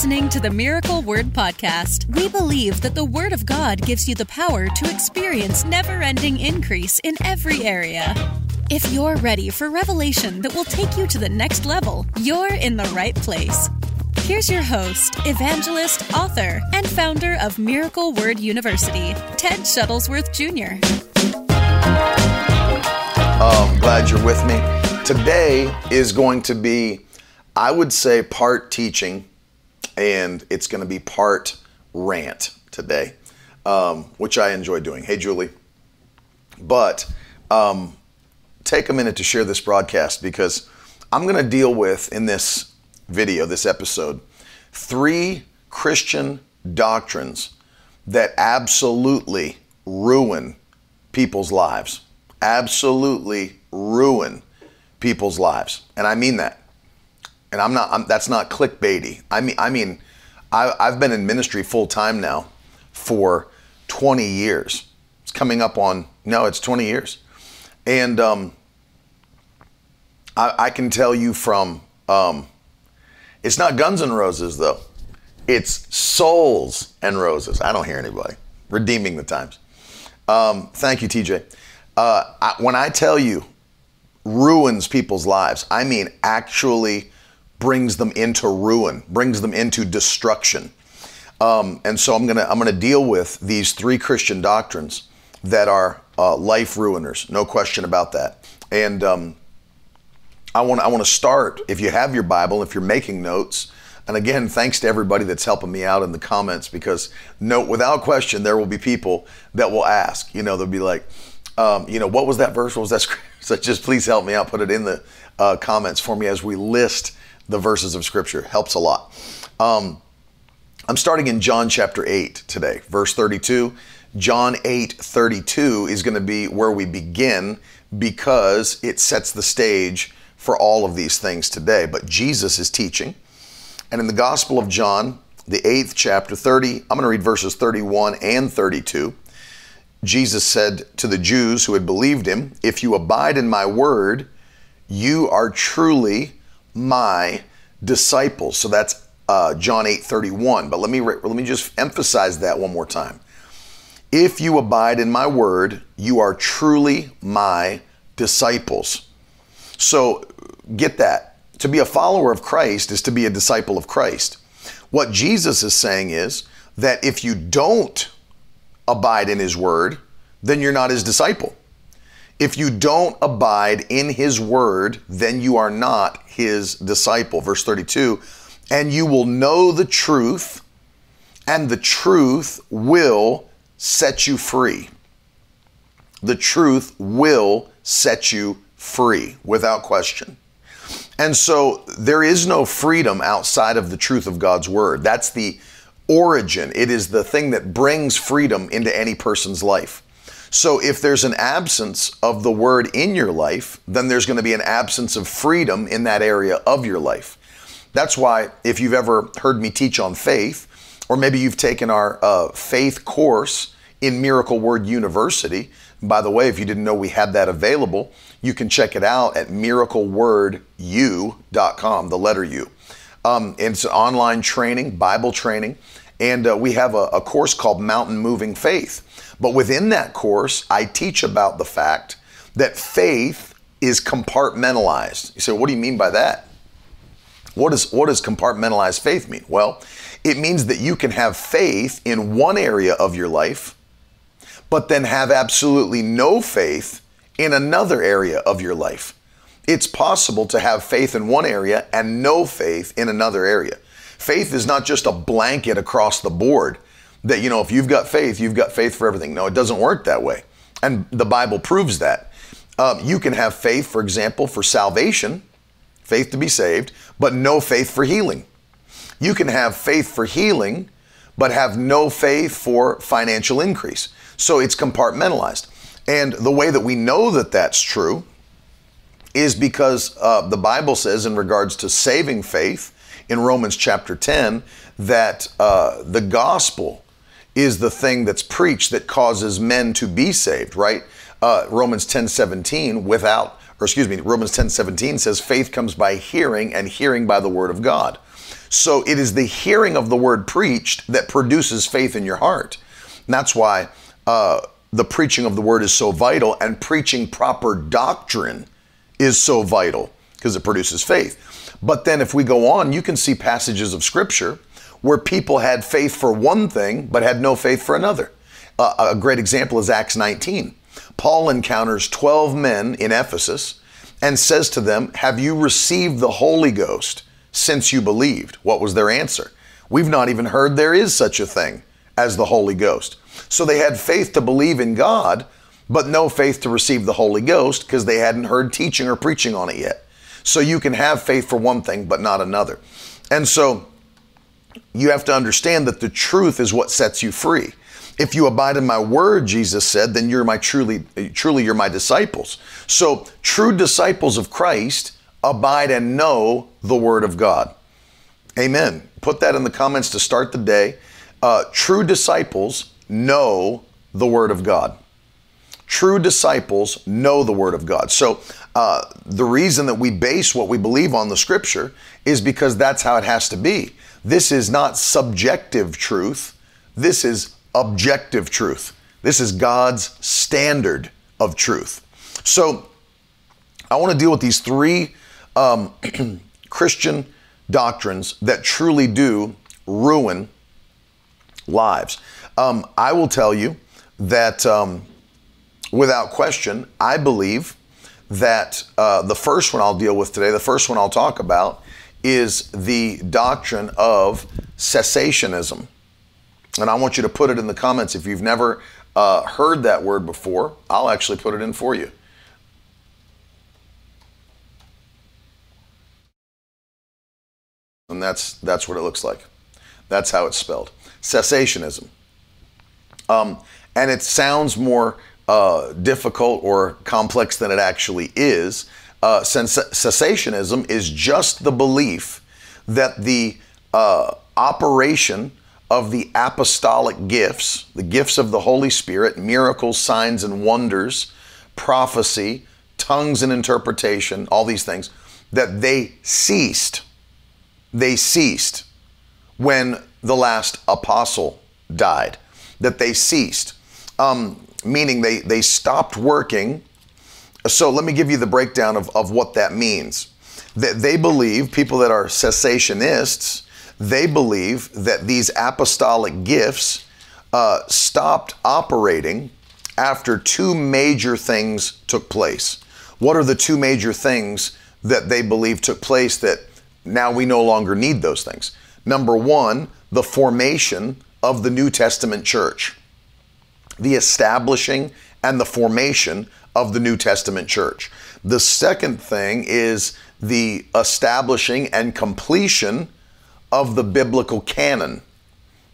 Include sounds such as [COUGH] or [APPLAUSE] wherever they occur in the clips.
listening to the Miracle Word Podcast. We believe that the Word of God gives you the power to experience never ending increase in every area. If you're ready for revelation that will take you to the next level, you're in the right place. Here's your host, evangelist, author, and founder of Miracle Word University, Ted Shuttlesworth Jr. Oh, I'm glad you're with me. Today is going to be, I would say, part teaching, and it's going to be part rant today, um, which I enjoy doing. Hey, Julie. But um, take a minute to share this broadcast because I'm going to deal with, in this video, this episode, three Christian doctrines that absolutely ruin people's lives. Absolutely ruin people's lives. And I mean that and I'm not. I'm, that's not clickbaity. I mean, I mean, I, I've been in ministry full time now for 20 years. It's coming up on no, it's 20 years, and um, I, I can tell you from um, it's not Guns and Roses though. It's Souls and Roses. I don't hear anybody redeeming the times. Um, thank you, TJ. Uh, I, when I tell you ruins people's lives, I mean actually brings them into ruin, brings them into destruction. Um, and so I'm gonna I'm gonna deal with these three Christian doctrines that are uh, life ruiners, no question about that. And um, I want I want to start. If you have your Bible, if you're making notes, and again, thanks to everybody that's helping me out in the comments because no, without question, there will be people that will ask. You know, they'll be like, um, you know, what was that verse? What was that? [LAUGHS] Scripture? So just please help me out. Put it in the uh, comments for me as we list the verses of Scripture. Helps a lot. Um, I'm starting in John chapter 8 today, verse 32. John 8 32 is going to be where we begin because it sets the stage for all of these things today. But Jesus is teaching. And in the Gospel of John, the eighth chapter, 30, I'm going to read verses 31 and 32. Jesus said to the Jews who had believed him, If you abide in my word, you are truly my disciples. So that's uh, John 8 31. But let me, let me just emphasize that one more time. If you abide in my word, you are truly my disciples. So get that. To be a follower of Christ is to be a disciple of Christ. What Jesus is saying is that if you don't abide in his word, then you're not his disciple. If you don't abide in his word, then you are not his disciple. Verse 32 And you will know the truth, and the truth will set you free. The truth will set you free without question. And so there is no freedom outside of the truth of God's word. That's the origin, it is the thing that brings freedom into any person's life. So if there's an absence of the word in your life, then there's going to be an absence of freedom in that area of your life. That's why, if you've ever heard me teach on faith, or maybe you've taken our uh, faith course in Miracle Word University, by the way, if you didn't know we had that available, you can check it out at miraclewordu.com, the letter U. Um, it's online training, Bible training, and uh, we have a, a course called Mountain Moving Faith. But within that course, I teach about the fact that faith is compartmentalized. You say, what do you mean by that? What, is, what does compartmentalized faith mean? Well, it means that you can have faith in one area of your life, but then have absolutely no faith in another area of your life. It's possible to have faith in one area and no faith in another area. Faith is not just a blanket across the board that, you know, if you've got faith, you've got faith for everything. No, it doesn't work that way. And the Bible proves that. Um, you can have faith, for example, for salvation, faith to be saved, but no faith for healing. You can have faith for healing, but have no faith for financial increase. So it's compartmentalized. And the way that we know that that's true is because uh, the Bible says, in regards to saving faith in Romans chapter 10, that uh, the gospel is the thing that's preached that causes men to be saved, right? Uh, Romans 10 17, without, or excuse me, Romans 10 17 says, faith comes by hearing, and hearing by the word of God. So it is the hearing of the word preached that produces faith in your heart. And that's why uh, the preaching of the word is so vital, and preaching proper doctrine is so vital because it produces faith. But then if we go on, you can see passages of scripture where people had faith for one thing but had no faith for another. Uh, a great example is Acts 19. Paul encounters 12 men in Ephesus and says to them, Have you received the Holy Ghost since you believed? What was their answer? We've not even heard there is such a thing as the Holy Ghost. So they had faith to believe in God, but no faith to receive the Holy Ghost because they hadn't heard teaching or preaching on it yet. So you can have faith for one thing, but not another. And so you have to understand that the truth is what sets you free. If you abide in my word, Jesus said, then you're my truly, truly you're my disciples. So true disciples of Christ abide and know the word of God. Amen. Put that in the comments to start the day. Uh, true disciples know the word of God. True disciples know the word of God. So uh, the reason that we base what we believe on the scripture is because that's how it has to be. This is not subjective truth. This is objective truth. This is God's standard of truth. So I want to deal with these three um, [CLEARS THROAT] Christian doctrines that truly do ruin lives. Um, I will tell you that um, without question, I believe that uh, the first one I'll deal with today, the first one I'll talk about, is the doctrine of cessationism. And I want you to put it in the comments if you've never uh, heard that word before. I'll actually put it in for you. And that's that's what it looks like. That's how it's spelled. Cessationism. Um, and it sounds more uh, difficult or complex than it actually is. Uh, cessationism is just the belief that the uh, operation of the apostolic gifts, the gifts of the Holy Spirit, miracles, signs, and wonders, prophecy, tongues and interpretation, all these things, that they ceased. They ceased when the last apostle died, that they ceased, um, meaning they, they stopped working. So let me give you the breakdown of, of what that means. That they believe, people that are cessationists, they believe that these apostolic gifts uh, stopped operating after two major things took place. What are the two major things that they believe took place that now we no longer need those things? Number one, the formation of the New Testament church, the establishing and the formation of the New Testament church. The second thing is the establishing and completion of the biblical canon.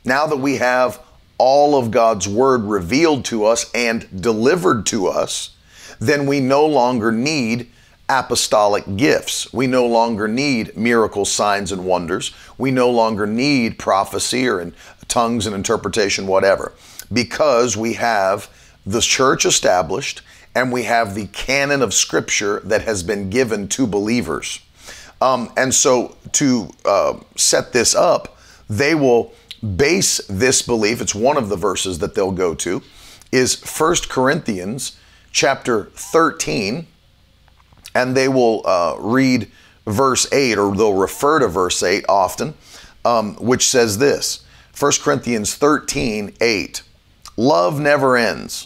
Now that we have all of God's word revealed to us and delivered to us, then we no longer need apostolic gifts. We no longer need miracles, signs, and wonders. We no longer need prophecy or in tongues and interpretation, whatever, because we have the church established and we have the canon of scripture that has been given to believers. Um, and so to uh, set this up, they will base this belief, it's one of the verses that they'll go to, is First Corinthians chapter 13, and they will uh, read verse 8, or they'll refer to verse 8 often, um, which says this 1 Corinthians 13, 8. Love never ends.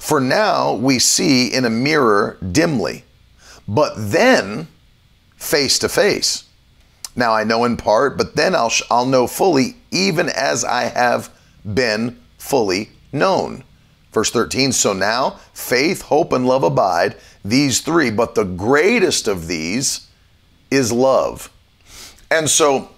For now we see in a mirror dimly, but then face to face. Now I know in part, but then I'll, I'll know fully, even as I have been fully known. Verse 13, so now faith, hope, and love abide, these three, but the greatest of these is love. And so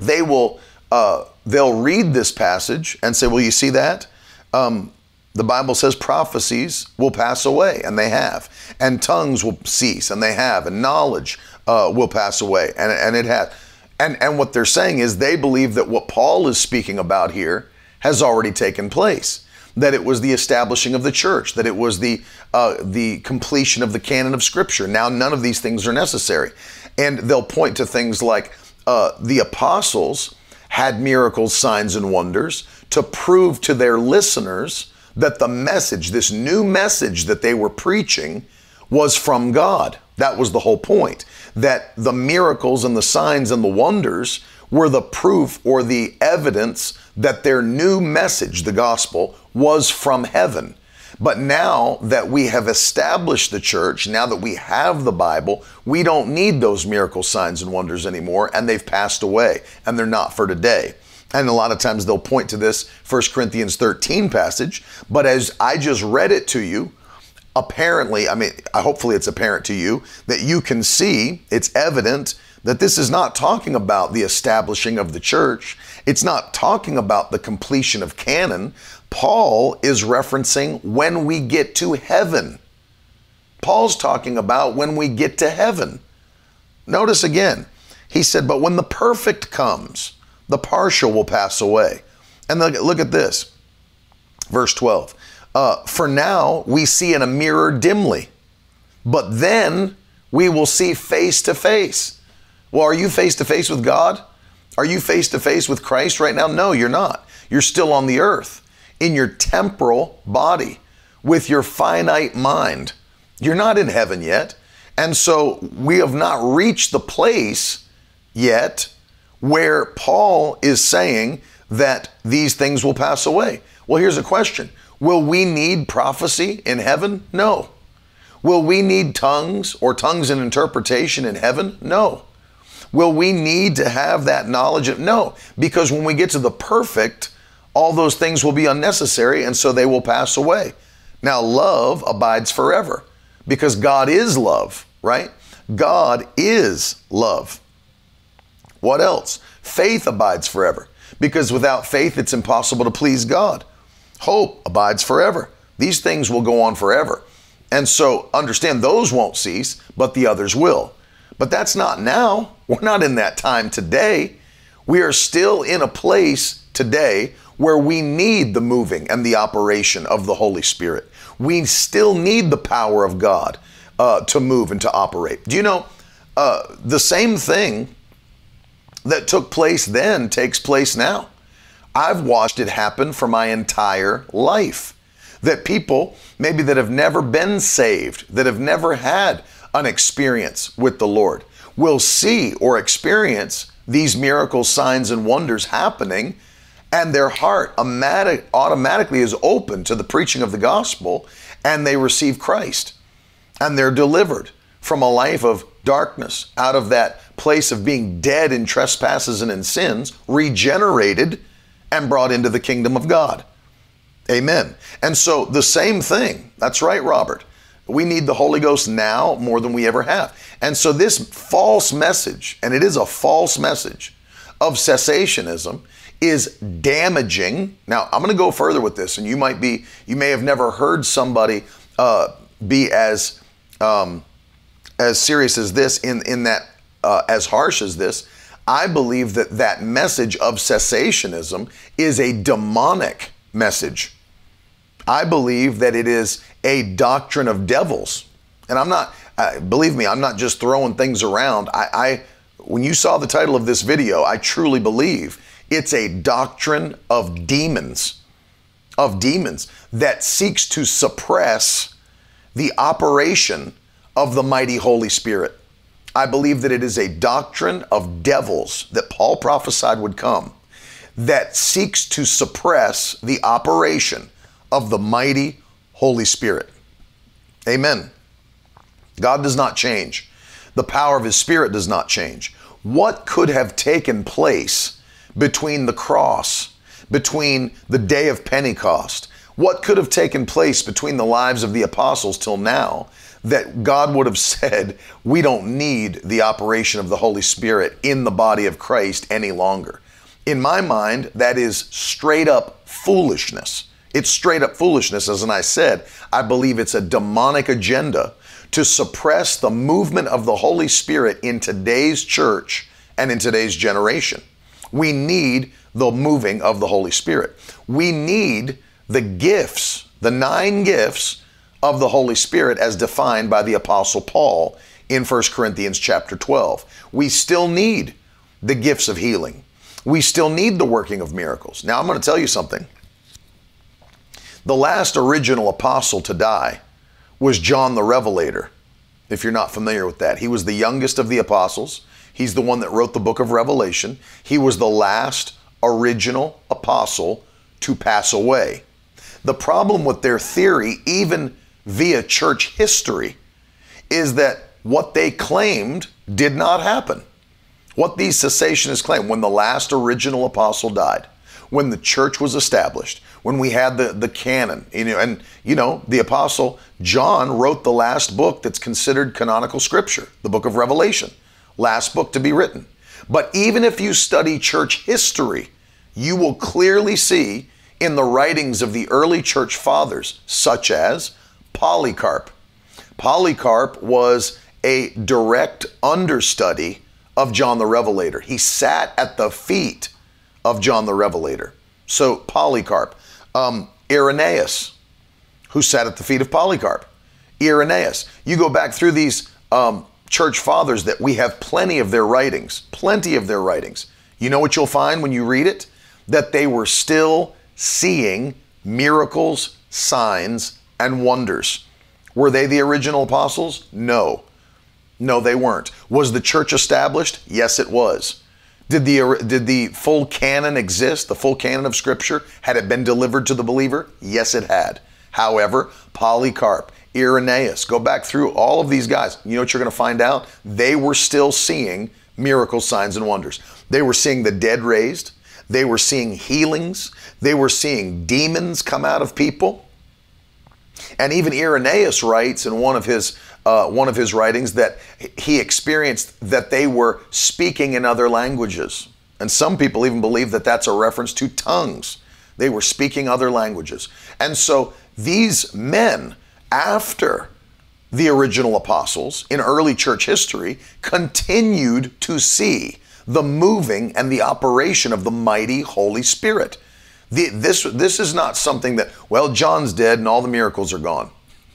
they will uh, they'll read this passage and say, Well, you see that? Um, the Bible says prophecies will pass away, and they have, and tongues will cease, and they have, and knowledge uh, will pass away, and, and it has. And, and what they're saying is they believe that what Paul is speaking about here has already taken place. That it was the establishing of the church, that it was the uh, the completion of the canon of Scripture. Now none of these things are necessary, and they'll point to things like uh, the apostles had miracles, signs, and wonders to prove to their listeners that the message, this new message that they were preaching, was from God. That was the whole point. That the miracles and the signs and the wonders were the proof or the evidence that their new message, the gospel, was from heaven. But now that we have established the church, now that we have the Bible, we don't need those miracle signs and wonders anymore, and they've passed away, and they're not for today. And a lot of times they'll point to this 1 Corinthians 13 passage, but as I just read it to you, apparently, I mean, hopefully it's apparent to you that you can see, it's evident that this is not talking about the establishing of the church. It's not talking about the completion of canon. Paul is referencing when we get to heaven. Paul's talking about when we get to heaven. Notice again, he said, But when the perfect comes, the partial will pass away. And look, at this, verse 12. Uh, For now we see in a mirror dimly, but then we will see face to face. Well, are you face to face with God? Are you face to face with Christ right now? No, you're not. You're still on the earth in your temporal body with your finite mind. You're not in heaven yet. And so we have not reached the place yet where Paul is saying that these things will pass away. Well, here's a question Will we need prophecy in heaven? No. Will we need tongues or tongues and interpretation in heaven? No. Will we need to have that knowledge? Of, no, because when we get to the perfect, all those things will be unnecessary and so they will pass away. Now, love abides forever because God is love, right? God is love. What else? Faith abides forever because without faith, it's impossible to please God. Hope abides forever. These things will go on forever. And so understand those won't cease, but the others will. But that's not now. We're not in that time today. We are still in a place today where we need the moving and the operation of the Holy Spirit. We still need the power of God uh, to move and to operate. Do you know uh, the same thing that took place then takes place now? I've watched it happen for my entire life. That people, maybe that have never been saved, that have never had an experience with the Lord will see or experience these miracles, signs, and wonders happening, and their heart automatically is open to the preaching of the gospel, and they receive Christ. And they're delivered from a life of darkness, out of that place of being dead in trespasses and in sins, regenerated and brought into the kingdom of God. Amen. And so the same thing, that's right, Robert. We need the Holy Ghost now more than we ever have. And so, this false message, and it is a false message of cessationism, is damaging. Now, I'm going to go further with this, and you might be, you may have never heard somebody uh, be as um, as serious as this in in that uh, as harsh as this. I believe that that message of cessationism is a demonic message. I believe that it is a doctrine of devils. And I'm not, uh, believe me, I'm not just throwing things around. I, I, when you saw the title of this video, I truly believe it's a doctrine of demons, of demons that seeks to suppress the operation of the mighty Holy Spirit. I believe that it is a doctrine of devils that Paul prophesied would come that seeks to suppress the operation of the mighty Holy Spirit. Amen. God does not change. The power of His Spirit does not change. What could have taken place between the cross, between the day of Pentecost? What could have taken place between the lives of the apostles till now that God would have said, we don't need the operation of the Holy Spirit in the body of Christ any longer? In my mind, that is straight up foolishness. It's straight up foolishness. As I said, I believe it's a demonic agenda to suppress the movement of the Holy Spirit in today's church and in today's generation. We need the moving of the Holy Spirit. We need the gifts, the nine gifts of the Holy Spirit as defined by the apostle Paul in 1 Corinthians chapter 12. We still need the gifts of healing. We still need the working of miracles. Now I'm going to tell you something. The last original apostle to die was John the Revelator. If you're not familiar with that, he was the youngest of the apostles. He's the one that wrote the book of Revelation. He was the last original apostle to pass away. The problem with their theory, even via church history, is that what they claimed did not happen. What these cessationists claim when the last original apostle died, when the church was established, when we had the, the canon, you know, and you know, the apostle John wrote the last book that's considered canonical scripture, the book of Revelation, last book to be written. But even if you study church history, you will clearly see in the writings of the early church fathers, such as Polycarp. Polycarp was a direct understudy of John the Revelator. He sat at the feet of John the Revelator. So, Polycarp. Um, Irenaeus, who sat at the feet of Polycarp. Irenaeus. You go back through these um, church fathers that we have plenty of their writings, plenty of their writings. You know what you'll find when you read it? That they were still seeing miracles, signs, and wonders. Were they the original apostles? No. No, they weren't. Was the church established? Yes, it was. Did the, did the full canon exist, the full canon of Scripture? Had it been delivered to the believer? Yes, it had. However, Polycarp, Irenaeus, go back through all of these guys. You know what you're going to find out? They were still seeing miracles, signs, and wonders. They were seeing the dead raised, they were seeing healings, they were seeing demons come out of people. And even Irenaeus writes in one of his uh, one of his writings that he experienced that they were speaking in other languages. And some people even believe that that's a reference to tongues. They were speaking other languages. And so these men, after the original apostles in early church history, continued to see the moving and the operation of the mighty Holy Spirit. The, this, this is not something that, well, John's dead and all the miracles are gone.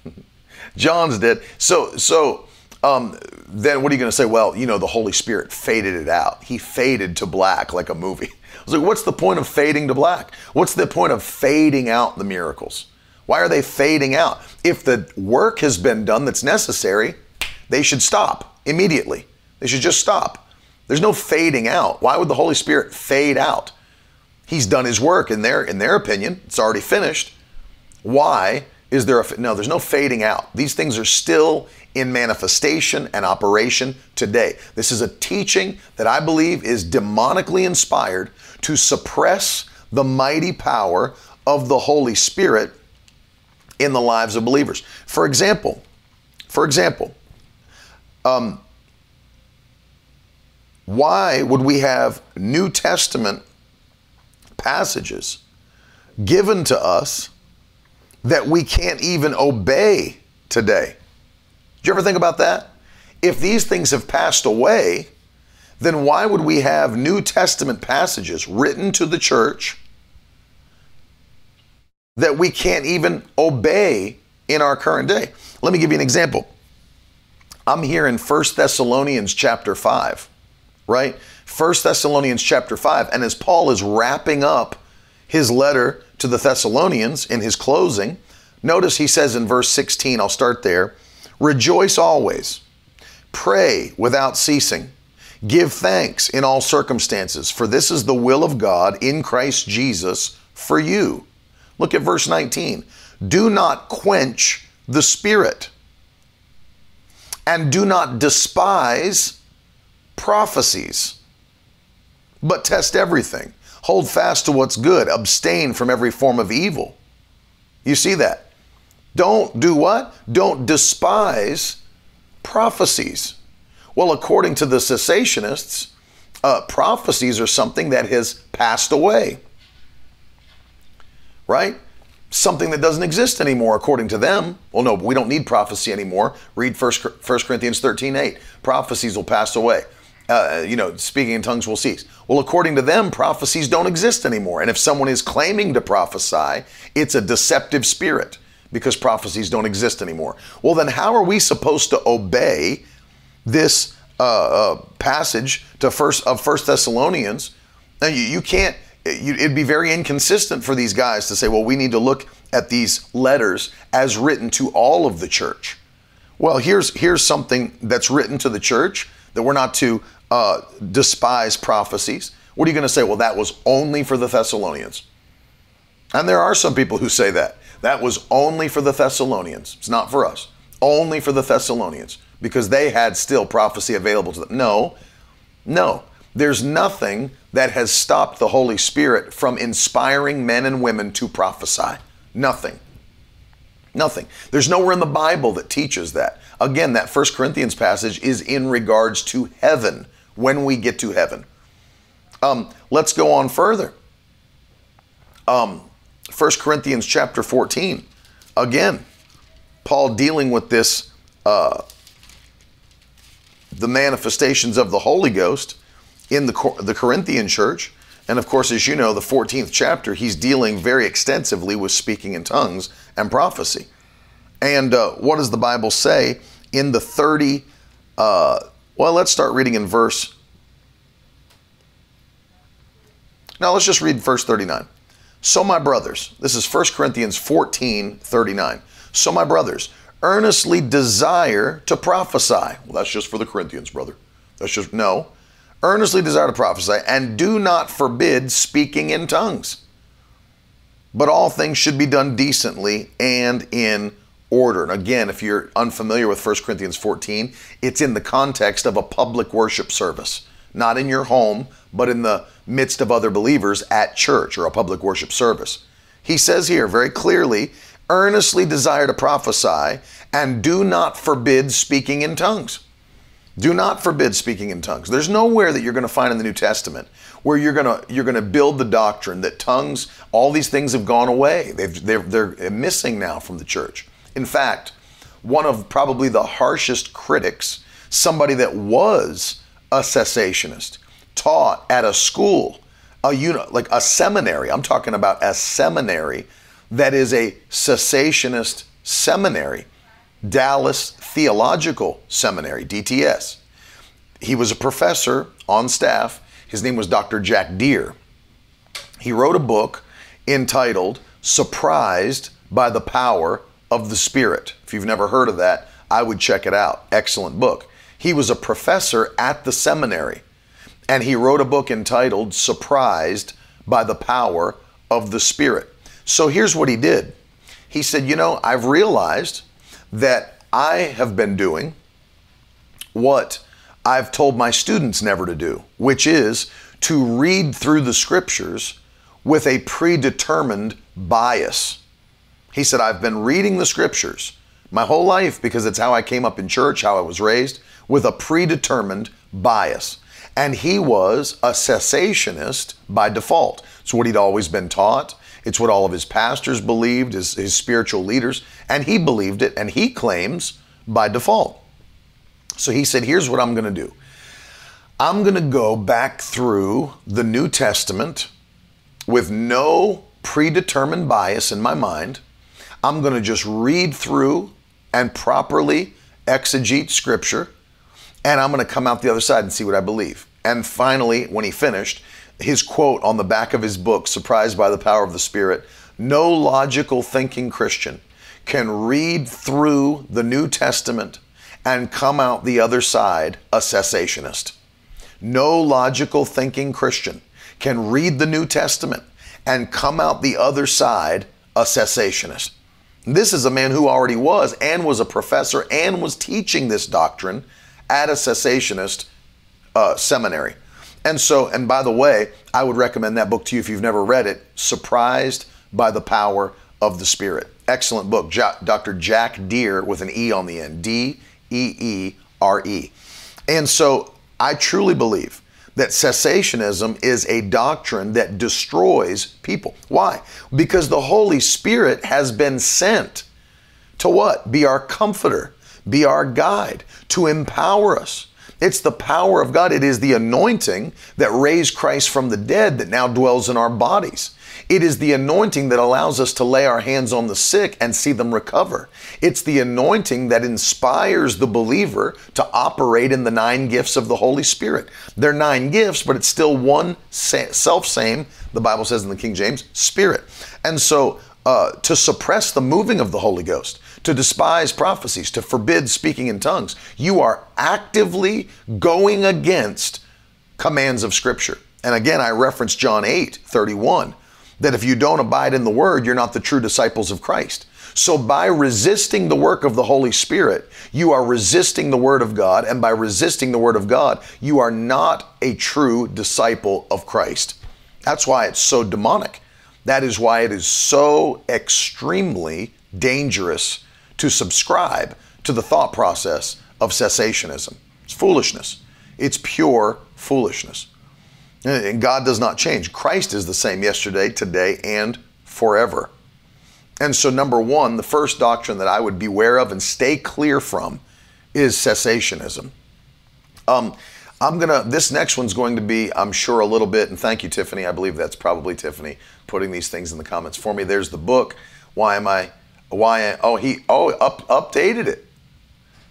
[LAUGHS] John's dead. So, so um, then what are you going to say? Well, you know, the Holy Spirit faded it out. He faded to black like a movie. [LAUGHS] I was like, what's the point of fading to black? What's the point of fading out the miracles? Why are they fading out? If the work has been done that's necessary, they should stop immediately. They should just stop. There's no fading out. Why would the Holy Spirit fade out? He's done his work in their in their opinion. It's already finished. Why is there a no? There's no fading out. These things are still in manifestation and operation today. This is a teaching that I believe is demonically inspired to suppress the mighty power of the Holy Spirit in the lives of believers. For example, for example, um, why would we have New Testament passages given to us that we can't even obey today. Do you ever think about that? If these things have passed away, then why would we have New Testament passages written to the church that we can't even obey in our current day? Let me give you an example. I'm here in 1 Thessalonians chapter 5, right? 1 Thessalonians chapter 5. And as Paul is wrapping up his letter to the Thessalonians in his closing, notice he says in verse 16, I'll start there Rejoice always, pray without ceasing, give thanks in all circumstances, for this is the will of God in Christ Jesus for you. Look at verse 19. Do not quench the Spirit, and do not despise prophecies but test everything. Hold fast to what's good. Abstain from every form of evil. You see that? Don't do what? Don't despise prophecies. Well, according to the cessationists, Uh, prophecies are something that has passed away, right? Something that doesn't exist anymore, according to them. Well, no, we don't need prophecy anymore. Read 1 Corinthians 13 8. Prophecies will pass away. Uh, you know, speaking in tongues will cease. Well, according to them, prophecies don't exist anymore. And if someone is claiming to prophesy, it's a deceptive spirit because prophecies don't exist anymore. Well, then how are we supposed to obey this uh, uh, passage to first of First Thessalonians? Now, you, you can't. You, it'd be very inconsistent for these guys to say, "Well, we need to look at these letters as written to all of the church." Well, here's here's something that's written to the church that we're not to uh, despise prophecies. What are you going to say? Well, that was only for the Thessalonians. And there are some people who say that. That was only for the Thessalonians. It's not for us. Only for the Thessalonians because they had still prophecy available to them. No, no. There's nothing that has stopped the Holy Spirit from inspiring men and women to prophesy. Nothing. Nothing. There's nowhere in the Bible that teaches that. Again, that First Corinthians passage is in regards to heaven, when we get to heaven. Um, let's go on further. Um, 1 Corinthians chapter 14. Again, Paul dealing with this, uh, the manifestations of the Holy Ghost in the, the Corinthian church. And of course, as you know, the 14th chapter, he's dealing very extensively with speaking in tongues and prophecy. And uh, what does the Bible say in the 30? Uh, well, let's start reading in verse. Now, let's just read verse 39. So, my brothers, this is 1 Corinthians 14 39. So, my brothers, earnestly desire to prophesy. Well, that's just for the Corinthians, brother. That's just, no. Earnestly desire to prophesy, and do not forbid speaking in tongues. But all things should be done decently and in order. And again, if you're unfamiliar with 1 Corinthians 14, it's in the context of a public worship service, not in your home, but in the midst of other believers at church or a public worship service. He says here very clearly, earnestly desire to prophesy and do not forbid speaking in tongues. Do not forbid speaking in tongues. There's nowhere that you're going to find in the New Testament where you're going to you're going to build the doctrine that tongues, all these things have gone away. They've, they're, they're missing now from the church. In fact, one of probably the harshest critics, somebody that was a cessationist, taught at a school, a uni- like a seminary. I'm talking about a seminary that is a cessationist seminary, Dallas Theological Seminary, DTS. He was a professor on staff. His name was Dr. Jack Deere. He wrote a book entitled Surprised by the Power of the Spirit. If you've never heard of that, I would check it out. Excellent book. He was a professor at the seminary, and he wrote a book entitled Surprised by the Power of the Spirit. So here's what he did he said, You know, I've realized that I have been doing what I've told my students never to do, which is to read through the scriptures with a predetermined bias. He said, I've been reading the scriptures my whole life because it's how I came up in church, how I was raised, with a predetermined bias. And he was a cessationist by default. It's what he'd always been taught. It's what all of his pastors believed, his, his spiritual leaders, and he believed it, and he claims by default. So he said, Here's what I'm going to do I'm going to go back through the New Testament with no predetermined bias in my mind I'm going to just read through and properly exegete scripture, and I'm going to come out the other side and see what I believe. And finally, when he finished, his quote on the back of his book, Surprised by the Power of the Spirit No logical thinking Christian can read through the New Testament and come out the other side a cessationist. No logical thinking Christian can read the New Testament and come out the other side a cessationist. This is a man who already was and was a professor and was teaching this doctrine at a cessationist uh, seminary. And so, and by the way, I would recommend that book to you if you've never read it Surprised by the Power of the Spirit. Excellent book. Dr. Jack Deere with an E on the end D E E R E. And so I truly believe that cessationism is a doctrine that destroys people. Why? Because the Holy Spirit has been sent to what? Be our comforter, be our guide, to empower us. It's the power of God. It is the anointing that raised Christ from the dead that now dwells in our bodies. It is the anointing that allows us to lay our hands on the sick and see them recover. It's the anointing that inspires the believer to operate in the nine gifts of the Holy Spirit. They're nine gifts, but it's still one self same, the Bible says in the King James, Spirit. And so uh, to suppress the moving of the Holy Ghost, to despise prophecies, to forbid speaking in tongues, you are actively going against commands of Scripture. And again, I reference John 8 31 that if you don't abide in the word, you're not the true disciples of Christ. So by resisting the work of the Holy Spirit, you are resisting the word of God. And by resisting the word of God, you are not a true disciple of Christ. That's why it's so demonic. That is why it is so extremely dangerous to subscribe to the thought process of cessationism. It's foolishness. It's pure foolishness. And God does not change. Christ is the same yesterday, today, and forever. And so, number one, the first doctrine that I would beware of and stay clear from is cessationism. Um, I'm gonna. This next one's going to be, I'm sure, a little bit. And thank you, Tiffany. I believe that's probably Tiffany putting these things in the comments for me. There's the book. Why am I? Why? Oh, he. Oh, up, updated it.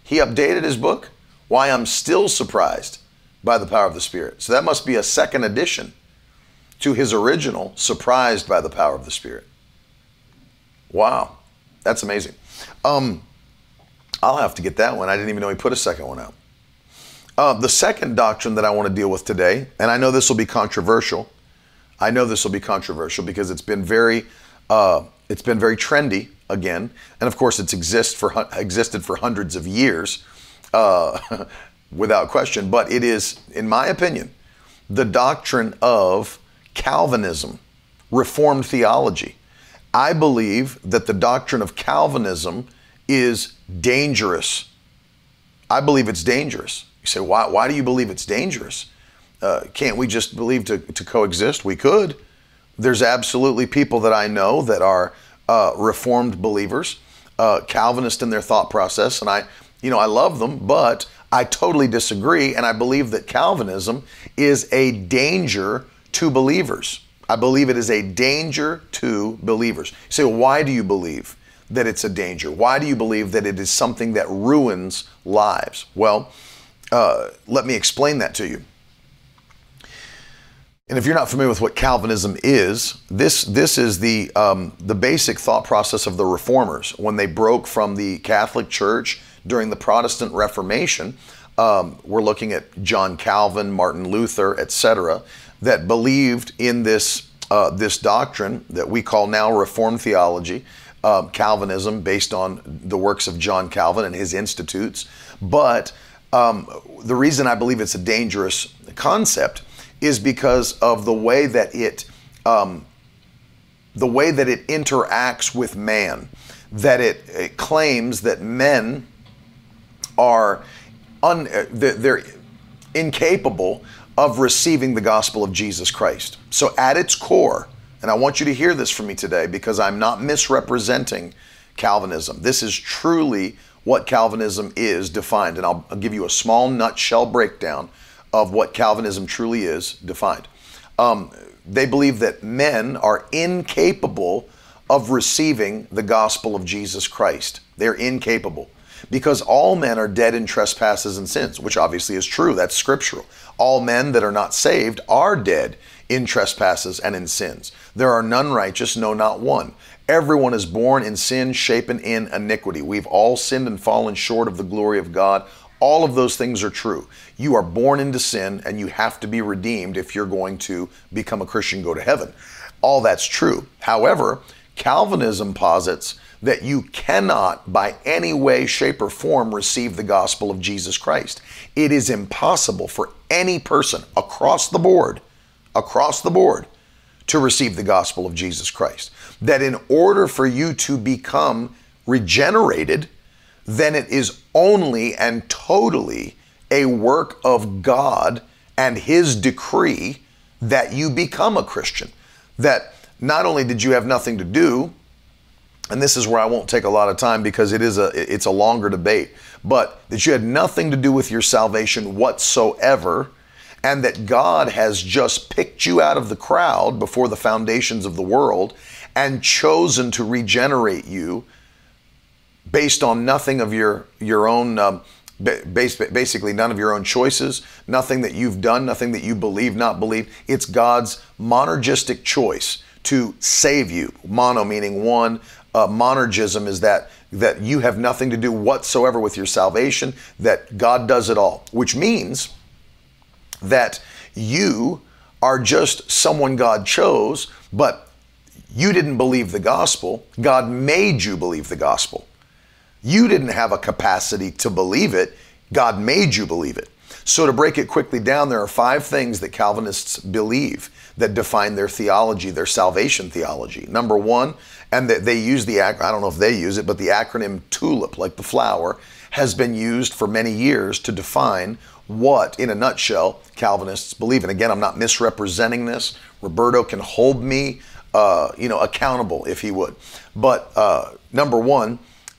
He updated his book. Why I'm still surprised by the power of the Spirit. So that must be a second edition to his original, Surprised by the Power of the Spirit. Wow, that's amazing. Um, I'll have to get that one. I didn't even know he put a second one out. Uh, the second doctrine that I want to deal with today, and I know this will be controversial. I know this will be controversial because it's been very, uh, it's been very trendy again, and of course it's exist for existed for hundreds of years. Uh, [LAUGHS] without question. But it is, in my opinion, the doctrine of Calvinism, Reformed theology. I believe that the doctrine of Calvinism is dangerous. I believe it's dangerous. You say, why, why do you believe it's dangerous? Uh, can't we just believe to, to coexist? We could. There's absolutely people that I know that are uh, Reformed believers, uh, Calvinist in their thought process, and I, you know, I love them, but I totally disagree, and I believe that Calvinism is a danger to believers. I believe it is a danger to believers. You say, well, why do you believe that it's a danger? Why do you believe that it is something that ruins lives? Well, uh, let me explain that to you. And if you're not familiar with what Calvinism is, this this is the um, the basic thought process of the Reformers when they broke from the Catholic Church during the Protestant Reformation. Um, we're looking at John Calvin, Martin Luther, etc., that believed in this uh, this doctrine that we call now Reformed theology, uh, Calvinism, based on the works of John Calvin and his institutes. But um, the reason I believe it's a dangerous concept is because of the way that it um, the way that it interacts with man. That it, it claims that men are un, uh, they're incapable of receiving the gospel of Jesus Christ. So at its core, and I want you to hear this from me today because I'm not misrepresenting Calvinism. This is truly what Calvinism is defined. And I'll, I'll give you a small nutshell breakdown of what Calvinism truly is defined. Um, they believe that men are incapable of receiving the gospel of Jesus Christ. They're incapable because all men are dead in trespasses and sins, which obviously is true. That's scriptural. All men that are not saved are dead in trespasses and in sins. There are none righteous, no, not one. Everyone is born in sin, shapen in iniquity. We've all sinned and fallen short of the glory of God. All of those things are true. You are born into sin and you have to be redeemed if you're going to become a Christian, go to heaven. All that's true. However, Calvinism posits that you cannot, by any way, shape, or form, receive the gospel of Jesus Christ. It is impossible for any person across the board, across the board, to receive the gospel of Jesus Christ. That in order for you to become regenerated, then it is only and totally a work of God and his decree that you become a Christian. That not only did you have nothing to do, and this is where I won't take a lot of time because it is a it's a longer debate, but that you had nothing to do with your salvation whatsoever and that God has just picked you out of the crowd before the foundations of the world and chosen to regenerate you based on nothing of your your own um, basically none of your own choices, nothing that you've done, nothing that you believe, not believe. It's God's monergistic choice to save you. Mono meaning one. Uh, monergism is that that you have nothing to do whatsoever with your salvation. That God does it all, which means that you are just someone God chose, but you didn't believe the gospel. God made you believe the gospel. You didn't have a capacity to believe it, God made you believe it. So, to break it quickly down, there are five things that Calvinists believe that define their theology, their salvation theology. Number one, and they use the, I don't know if they use it, but the acronym TULIP, like the flower, has been used for many years to define what, in a nutshell, Calvinists believe. And again, I'm not misrepresenting this. Roberto can hold me, uh, you know, accountable if he would. But uh, number one,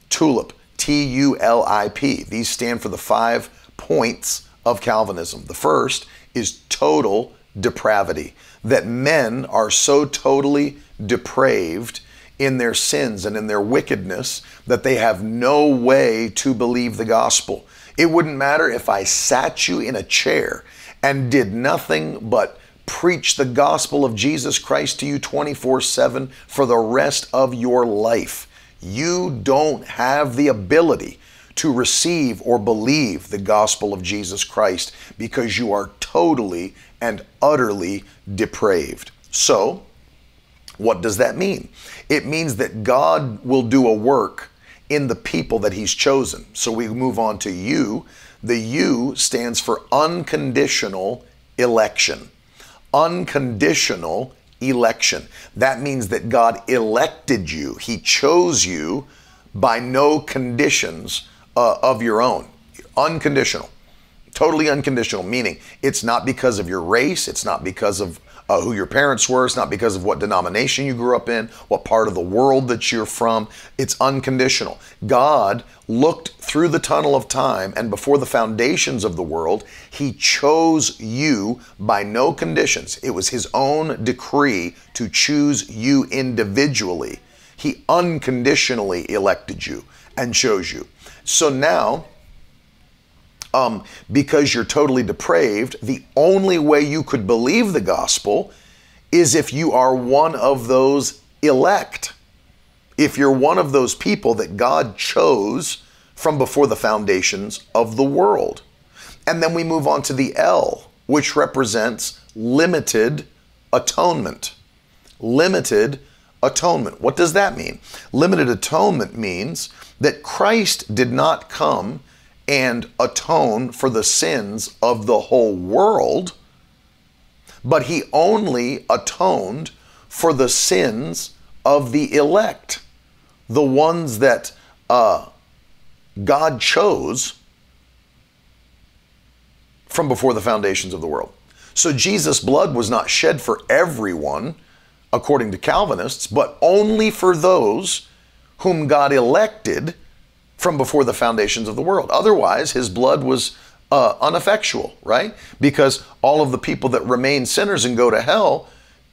TULIP T U L I P. These stand for the five points of Calvinism. The first is total depravity, that men are so totally depraved in their sins and in their wickedness that they have no way to believe the gospel. It wouldn't matter if I sat you in a chair and did nothing but preach the gospel of Jesus Christ to you 24 7 for the rest of your life you don't have the ability to receive or believe the gospel of Jesus Christ because you are totally and utterly depraved. So, what does that mean? It means that God will do a work in the people that He's chosen. So we move on to you. The U stands for unconditional election. Unconditional election. That means that God elected you, He chose you by no conditions uh, of your own. Unconditional. Totally unconditional, meaning it's not because of your race, it's not because of uh, who your parents were. It's not because of what denomination you grew up in, what part of the world that you're from. It's unconditional. God looked through the tunnel of time and before the foundations of the world, He chose you by no conditions. It was His own decree to choose you individually. He unconditionally elected you and chose you. So now, um, because you're totally depraved, the only way you could believe the gospel is if you are one of those elect. If you're one of those people that God chose from before the foundations of the world. And then we move on to the L, which represents limited atonement. Limited atonement. What does that mean? Limited atonement means that Christ did not come and atone for the sins of the whole world, but he only atoned for the sins of the elect, the ones that uh, God chose from before the foundations of the world. So Jesus' blood was not shed for everyone, according to Calvinists, but only for those whom God elected from before the foundations of the world. Otherwise, his blood was uh, ineffectual, right? Because all of the people that remain sinners and go to hell,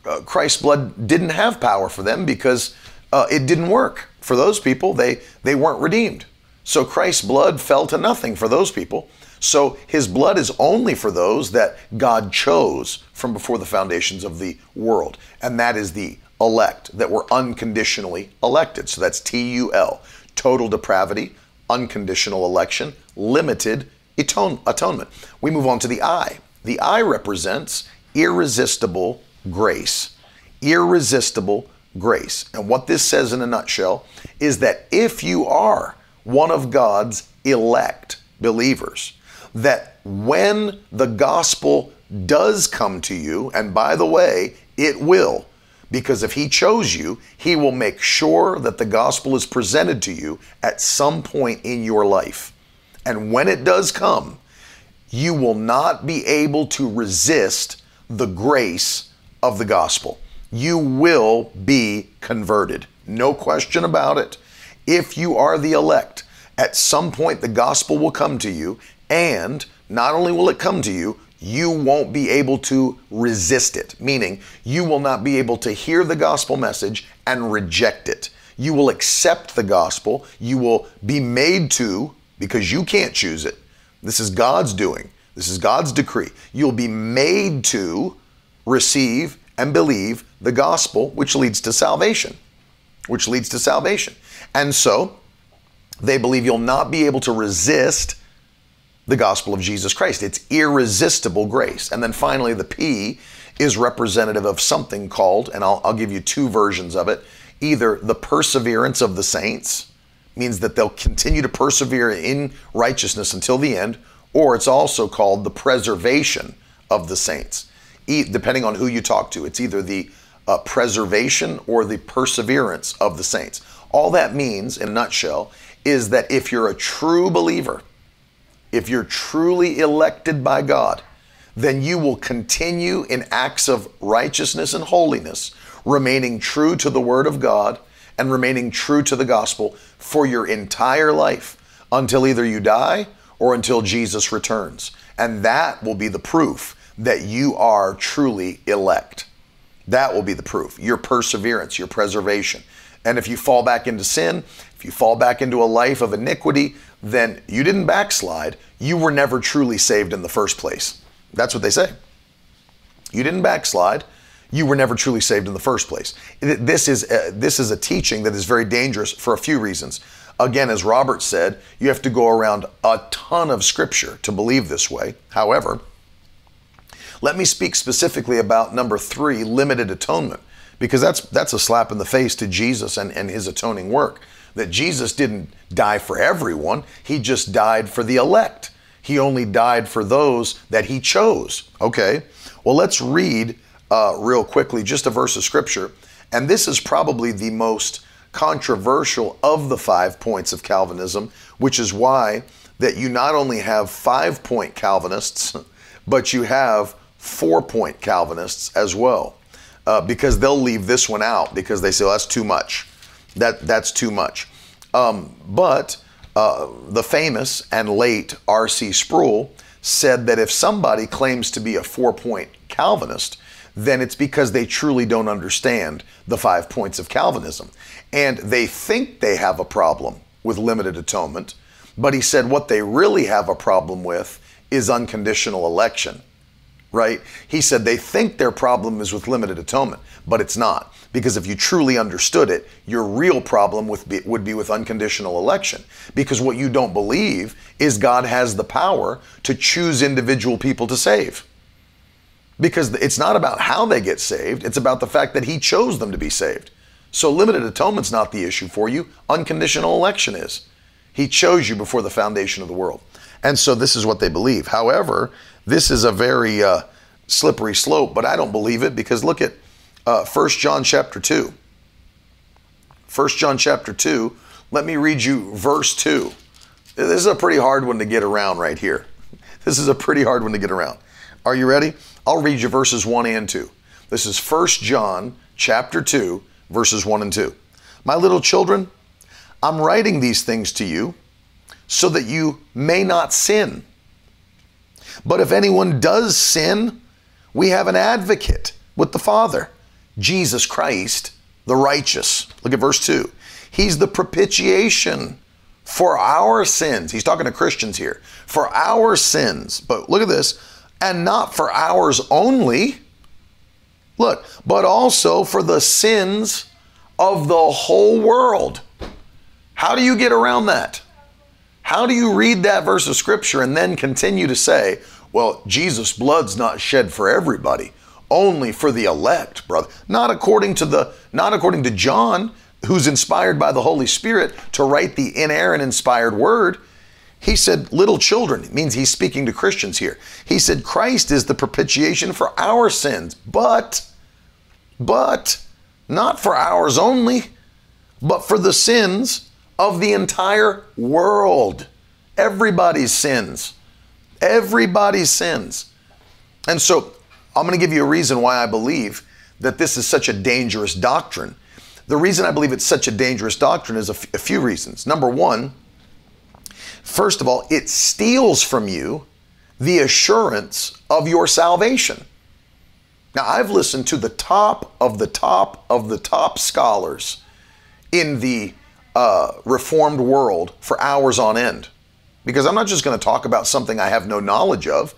uh, Christ's blood didn't have power for them because uh, it didn't work for those people. They they weren't redeemed. So Christ's blood fell to nothing for those people. So his blood is only for those that God chose from before the foundations of the world, and that is the elect that were unconditionally elected. So that's T U L total depravity, unconditional election, limited atone- atonement. We move on to the I. The I represents irresistible grace. Irresistible grace. And what this says in a nutshell is that if you are one of God's elect believers, that when the gospel does come to you, and by the way, it will, because if He chose you, He will make sure that the gospel is presented to you at some point in your life. And when it does come, you will not be able to resist the grace of the gospel. You will be converted. No question about it. If you are the elect, at some point the gospel will come to you, and not only will it come to you, you won't be able to resist it, meaning you will not be able to hear the gospel message and reject it. You will accept the gospel. You will be made to, because you can't choose it. This is God's doing, this is God's decree. You'll be made to receive and believe the gospel, which leads to salvation. Which leads to salvation. And so, they believe you'll not be able to resist the gospel of Jesus Christ. It's irresistible grace. And then finally, the P is representative of something called, and I'll, I'll give you two versions of it either the perseverance of the saints, means that they'll continue to persevere in righteousness until the end, or it's also called the preservation of the saints. E- depending on who you talk to, it's either the uh, preservation or the perseverance of the saints. All that means, in a nutshell, is that if you're a true believer, if you're truly elected by God, then you will continue in acts of righteousness and holiness, remaining true to the Word of God and remaining true to the gospel for your entire life until either you die or until Jesus returns. And that will be the proof that you are truly elect. That will be the proof, your perseverance, your preservation. And if you fall back into sin, if you fall back into a life of iniquity, then you didn't backslide. You were never truly saved in the first place. That's what they say. You didn't backslide. You were never truly saved in the first place. This is a, this is a teaching that is very dangerous for a few reasons. Again, as Robert said, you have to go around a ton of scripture to believe this way. However, let me speak specifically about number three, limited atonement, because that's that's a slap in the face to Jesus and, and his atoning work that Jesus didn't die for everyone, he just died for the elect. He only died for those that he chose. Okay, well, let's read uh, real quickly just a verse of scripture. And this is probably the most controversial of the five points of Calvinism, which is why that you not only have five point Calvinists, [LAUGHS] but you have four point Calvinists as well, uh, because they'll leave this one out because they say well, that's too much. That that's too much. Um, but uh, the famous and late R.C. Sproul said that if somebody claims to be a four-point Calvinist, then it's because they truly don't understand the five points of Calvinism, and they think they have a problem with limited atonement. But he said what they really have a problem with is unconditional election right? He said they think their problem is with limited atonement, but it's not. Because if you truly understood it, your real problem be, would be with unconditional election. Because what you don't believe is God has the power to choose individual people to save. Because it's not about how they get saved, it's about the fact that He chose them to be saved. So limited atonement's not the issue for you, unconditional election is. He chose you before the foundation of the world. And so this is what they believe. However, this is a very uh, slippery slope, but I don't believe it because look at uh, 1 John chapter 2. 1 John chapter 2, let me read you verse 2. This is a pretty hard one to get around right here. This is a pretty hard one to get around. Are you ready? I'll read you verses 1 and 2. This is 1 John chapter 2, verses 1 and 2. My little children, I'm writing these things to you so that you may not sin. But if anyone does sin, we have an advocate with the Father, Jesus Christ, the righteous. Look at verse 2. He's the propitiation for our sins. He's talking to Christians here. For our sins. But look at this. And not for ours only. Look, but also for the sins of the whole world. How do you get around that? How do you read that verse of scripture and then continue to say, well, Jesus' blood's not shed for everybody, only for the elect, brother. Not according to the not according to John, who's inspired by the Holy Spirit to write the inerrant inspired word. He said, little children, it means he's speaking to Christians here. He said, Christ is the propitiation for our sins, but, but, not for ours only, but for the sins of the entire world. Everybody's sins. Everybody sins. And so I'm going to give you a reason why I believe that this is such a dangerous doctrine. The reason I believe it's such a dangerous doctrine is a, f- a few reasons. Number one, first of all, it steals from you the assurance of your salvation. Now, I've listened to the top of the top of the top scholars in the uh, Reformed world for hours on end because I'm not just going to talk about something I have no knowledge of.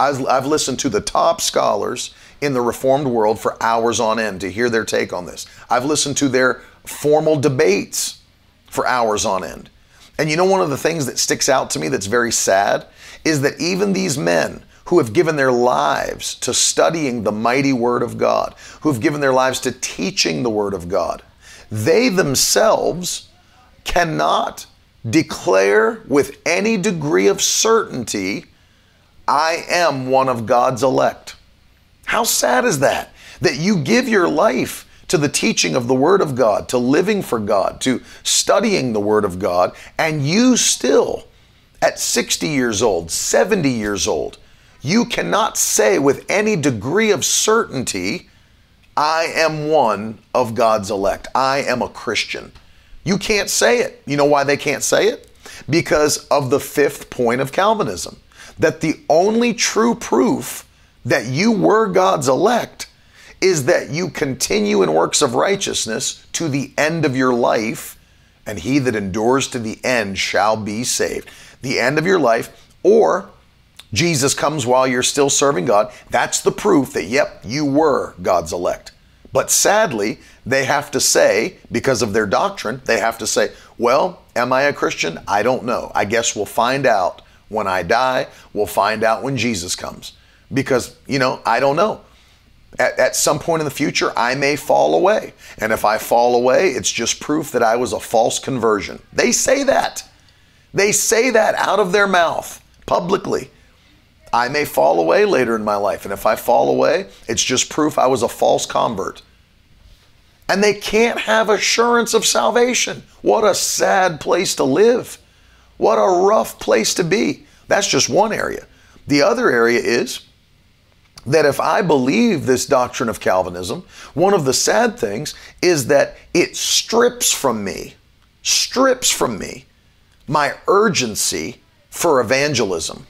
I've, I've listened to the top scholars in the Reformed world for hours on end to hear their take on this. I've listened to their formal debates for hours on end. And you know, one of the things that sticks out to me that's very sad is that even these men who have given their lives to studying the mighty Word of God, who have given their lives to teaching the Word of God, they themselves cannot declare with any degree of certainty, I am one of God's elect. How sad is that? That you give your life to the teaching of the Word of God, to living for God, to studying the Word of God, and you still, at 60 years old, 70 years old, you cannot say with any degree of certainty, I am one of God's elect. I am a Christian. You can't say it. You know why they can't say it? Because of the fifth point of Calvinism that the only true proof that you were God's elect is that you continue in works of righteousness to the end of your life, and he that endures to the end shall be saved. The end of your life, or Jesus comes while you're still serving God. That's the proof that, yep, you were God's elect. But sadly, they have to say, because of their doctrine, they have to say, well, am I a Christian? I don't know. I guess we'll find out when I die. We'll find out when Jesus comes. Because, you know, I don't know. At, at, some point in the future, I may fall away. And if I fall away, it's just proof that I was a false conversion. They say that. They say that out of their mouth publicly. I may fall away later in my life. And if I fall away, it's just proof I was a false convert. And they can't have assurance of salvation. What a sad place to live. What a rough place to be. That's just one area. The other area is that if I believe this doctrine of Calvinism, one of the sad things is that it strips from me, strips from me my urgency for evangelism.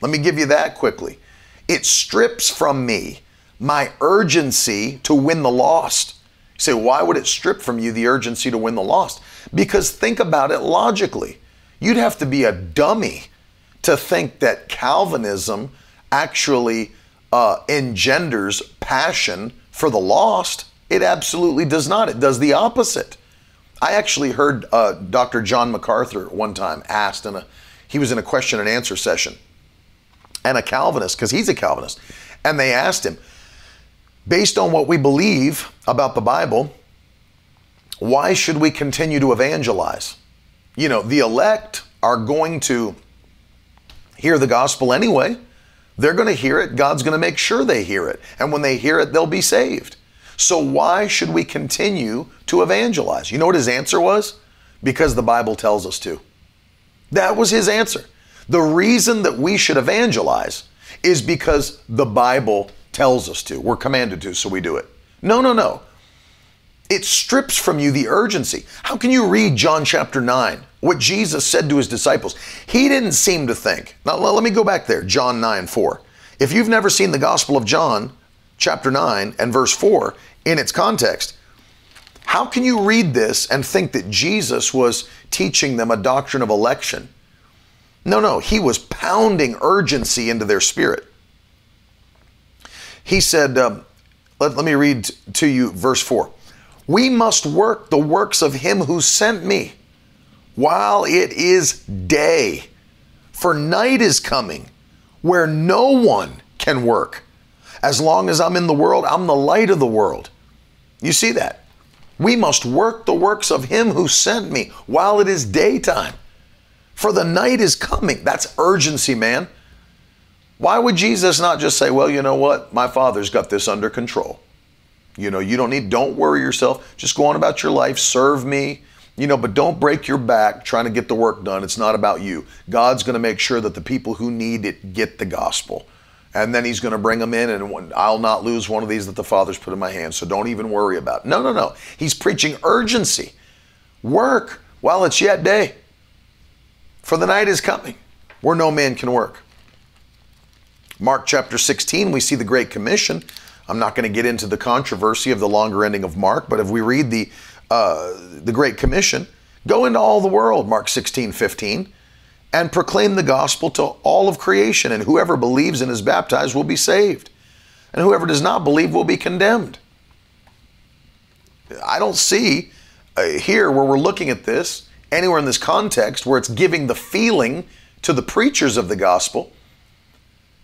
Let me give you that quickly. It strips from me my urgency to win the lost. You say, why would it strip from you the urgency to win the lost? Because think about it logically. You'd have to be a dummy to think that Calvinism actually uh, engenders passion for the lost. It absolutely does not. It does the opposite. I actually heard uh, Dr. John MacArthur one time asked in a he was in a question and answer session and a Calvinist, because he's a Calvinist. And they asked him, based on what we believe about the Bible, why should we continue to evangelize? You know, the elect are going to hear the gospel anyway. They're going to hear it. God's going to make sure they hear it. And when they hear it, they'll be saved. So why should we continue to evangelize? You know what his answer was? Because the Bible tells us to. That was his answer. The reason that we should evangelize is because the Bible tells us to. We're commanded to, so we do it. No, no, no. It strips from you the urgency. How can you read John chapter 9, what Jesus said to his disciples? He didn't seem to think. Now, let me go back there, John 9 4. If you've never seen the Gospel of John, chapter 9 and verse 4 in its context, how can you read this and think that Jesus was teaching them a doctrine of election? No, no, he was pounding urgency into their spirit. He said, um, let, let me read to you verse 4. We must work the works of him who sent me while it is day, for night is coming where no one can work. As long as I'm in the world, I'm the light of the world. You see that? We must work the works of him who sent me while it is daytime for the night is coming. That's urgency, man. Why would Jesus not just say, well, you know what? My Father's got this under control. You know, you don't need, don't worry yourself. Just go on about your life, serve me, You know, but don't break your back trying to get the work done. It's not about you. God's going to make sure that the people who need it get the gospel. And then he's going to bring them in, and I'll not lose one of these that the Father's put in my hand. So don't even worry about it. No, no, no. He's preaching urgency. Work while it's yet day. For the night is coming where no man can work. Mark chapter 16, we see the Great Commission. I'm not going to get into the controversy of the longer ending of Mark, but if we read the, uh, the Great Commission, go into all the world, Mark 16, 15, and proclaim the gospel to all of creation, and whoever believes and is baptized will be saved, and whoever does not believe will be condemned. I don't see uh, here where we're looking at this anywhere in this context where it's giving the feeling to the preachers of the gospel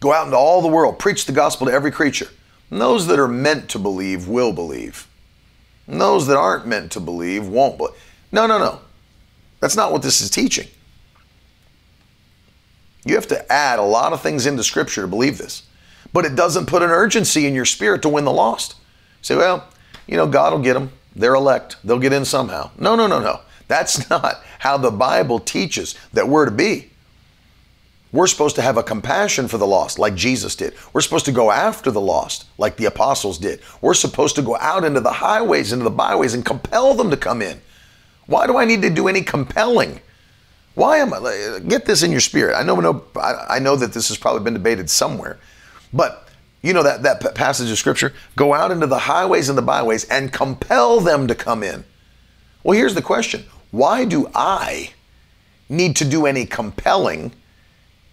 go out into all the world, preach the gospel to every creature. And those that are meant to believe will believe. And those that aren't meant to believe won't believe. No, no, no. That's not what this is teaching. You have to add a lot of things into Scripture to believe this. But it doesn't put an urgency in your spirit to win the lost. say, well, you know, God will get them. They're elect. They'll get in somehow. No, no, no, no. That's [LAUGHS] not how the Bible teaches that we're to be. We're supposed to have a compassion for the lost, like Jesus did. We're supposed to go after the lost, like the apostles did. We're supposed to go out into the highways, into the byways, and compel them to come in. Why do I need to do any compelling? Why am I? Get this in your spirit. I know, no, I know that this has probably been debated somewhere, but you know that that passage of scripture. Go out into the highways and the byways and compel them to come in. Well, here's the question: Why do I need to do any compelling?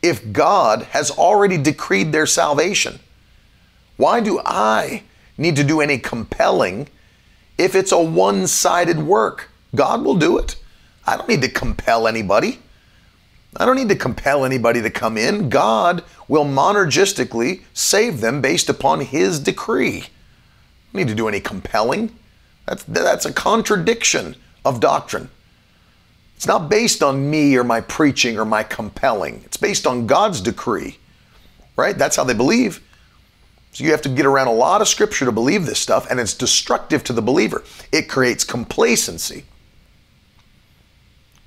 If God has already decreed their salvation? Why do I need to do any compelling if it's a one sided work? God will do it. I don't need to compel anybody. I don't need to compel anybody to come in. God will monergistically save them based upon His decree. I don't need to do any compelling. That's, that's a contradiction of doctrine. It's not based on me or my preaching or my compelling. It's based on God's decree, right? That's how they believe. So you have to get around a lot of scripture to believe this stuff, and it's destructive to the believer. It creates complacency.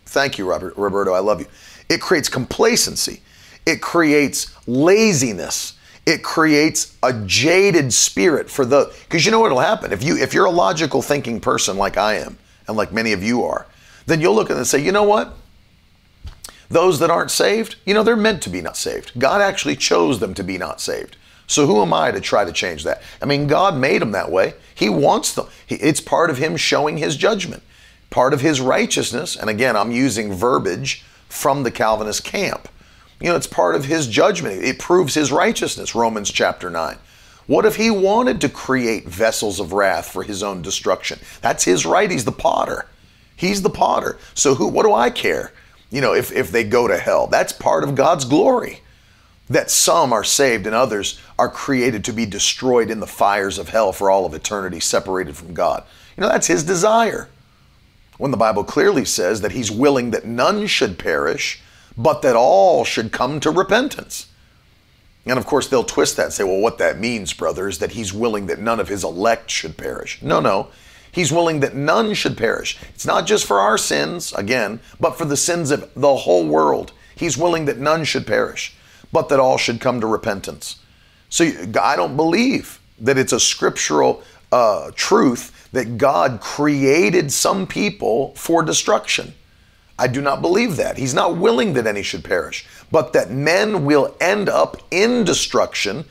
Thank you, Robert, Roberto. I love you. It creates complacency. It creates laziness. It creates a jaded spirit for the because you know what'll happen if you if you're a logical thinking person like I am and like many of you are, then you'll look at it and say, you know what? Those that aren't saved, you know, they're meant to be not saved. God actually chose them to be not saved. So who am I to try to change that? I mean, God made them that way. He wants them. It's part of Him showing His judgment, part of His righteousness. And again, I'm using verbiage from the Calvinist camp. You know, it's part of His judgment. It proves His righteousness, Romans chapter 9. What if He wanted to create vessels of wrath for His own destruction? That's His right. He's the potter. He's the potter. So who what do I care? You know, if, if they go to hell. That's part of God's glory. That some are saved and others are created to be destroyed in the fires of hell for all of eternity, separated from God. You know, that's his desire. When the Bible clearly says that he's willing that none should perish, but that all should come to repentance. And of course, they'll twist that and say, well, what that means, brother, is that he's willing that none of his elect should perish. No, no. He's willing that none should perish. It's not just for our sins, again, but for the sins of the whole world. He's willing that none should perish, but that all should come to repentance. So I don't believe that it's a scriptural uh, truth that God created some people for destruction. I do not believe that. He's not willing that any should perish, but that men will end up in destruction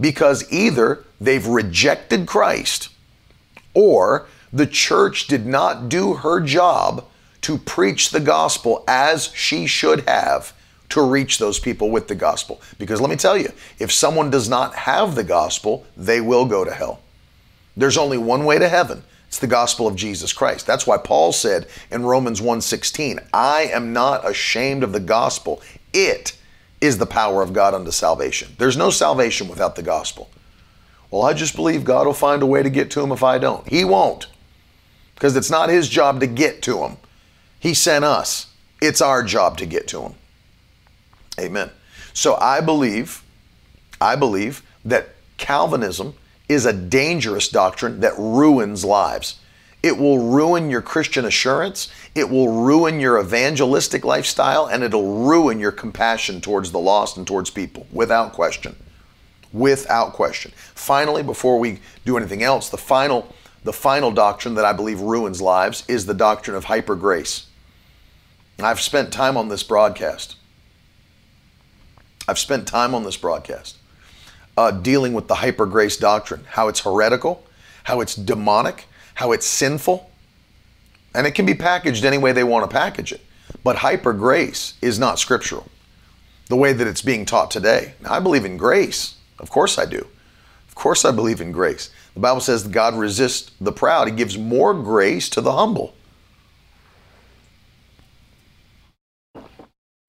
because either they've rejected Christ or the church did not do her job to preach the gospel as she should have to reach those people with the gospel. Because let me tell you, if someone does not have the gospel, they will go to hell. There's only one way to heaven. It's the gospel of Jesus Christ. That's why Paul said in Romans 1:16, "I am not ashamed of the gospel. It is the power of God unto salvation." There's no salvation without the gospel. Well, I just believe God will find a way to get to him if I don't. He won't because it's not his job to get to them. He sent us. It's our job to get to them. Amen. So I believe, I believe that Calvinism is a dangerous doctrine that ruins lives. It will ruin your Christian assurance. It will ruin your evangelistic lifestyle and it'll ruin your compassion towards the lost and towards people without question. Without question. Finally, before we do anything else, the final the final doctrine that I believe ruins lives is the doctrine of hyper grace. I've spent time on this broadcast. I've spent time on this broadcast uh, dealing with the hyper grace doctrine, how it's heretical, how it's demonic, how it's sinful. And it can be packaged any way they want to package it. But hyper grace is not scriptural the way that it's being taught today. Now, I believe in grace. Of course I do. Of course I believe in grace. The Bible says God resists the proud, He gives more grace to the humble.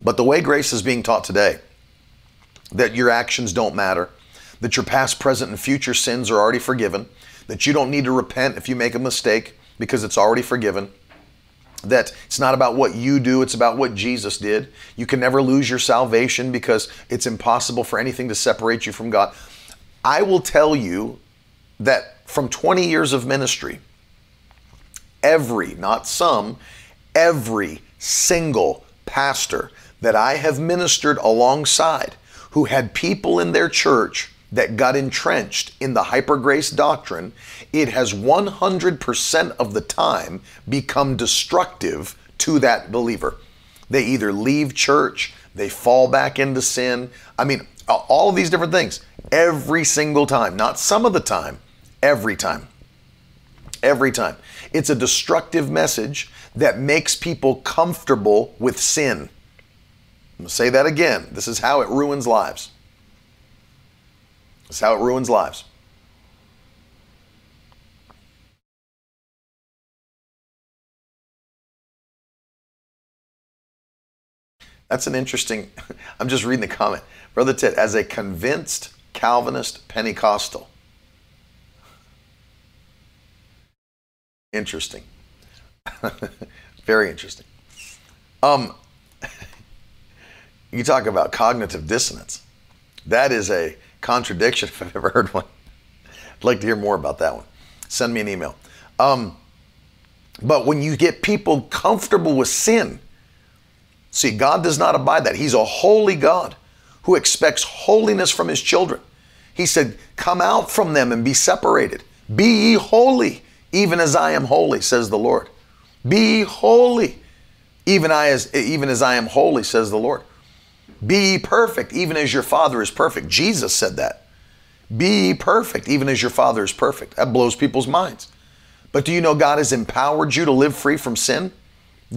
But the way grace is being taught today, that your actions don't matter, that your past, present, and future sins are already forgiven, that you don't need to repent if you make a mistake because it's already forgiven, that it's not about what you do, it's about what Jesus did. You can never lose your salvation because it's impossible for anything to separate you from God. I will tell you that from 20 years of ministry, every, not some, every single pastor that I have ministered alongside who had people in their church that got entrenched in the hyper grace doctrine, it has 100% of the time become destructive to that believer. They either leave church, they fall back into sin. I mean, all of these different things every single time, not some of the time, every time. Every time. It's a destructive message that makes people comfortable with sin. I'm going to say that again. This is how it ruins lives. That's how it ruins lives. That's an interesting, [LAUGHS] I'm just reading the comment. Brother Ted, as a convinced Calvinist Pentecostal. Interesting. [LAUGHS] Very interesting. Um, [LAUGHS] you talk about cognitive dissonance. That is a contradiction if I've ever heard one. I'd like to hear more about that one. Send me an email. Um, but when you get people comfortable with sin, see, God does not abide that. He's a holy God who expects holiness from his children. He said, Come out from them and be separated. Be ye holy, even as I am holy, says the Lord. Be ye holy, even, I as, even as I am holy, says the Lord. Be perfect, even as your Father is perfect. Jesus said that. Be perfect, even as your Father is perfect. That blows people's minds. But do you know God has empowered you to live free from sin?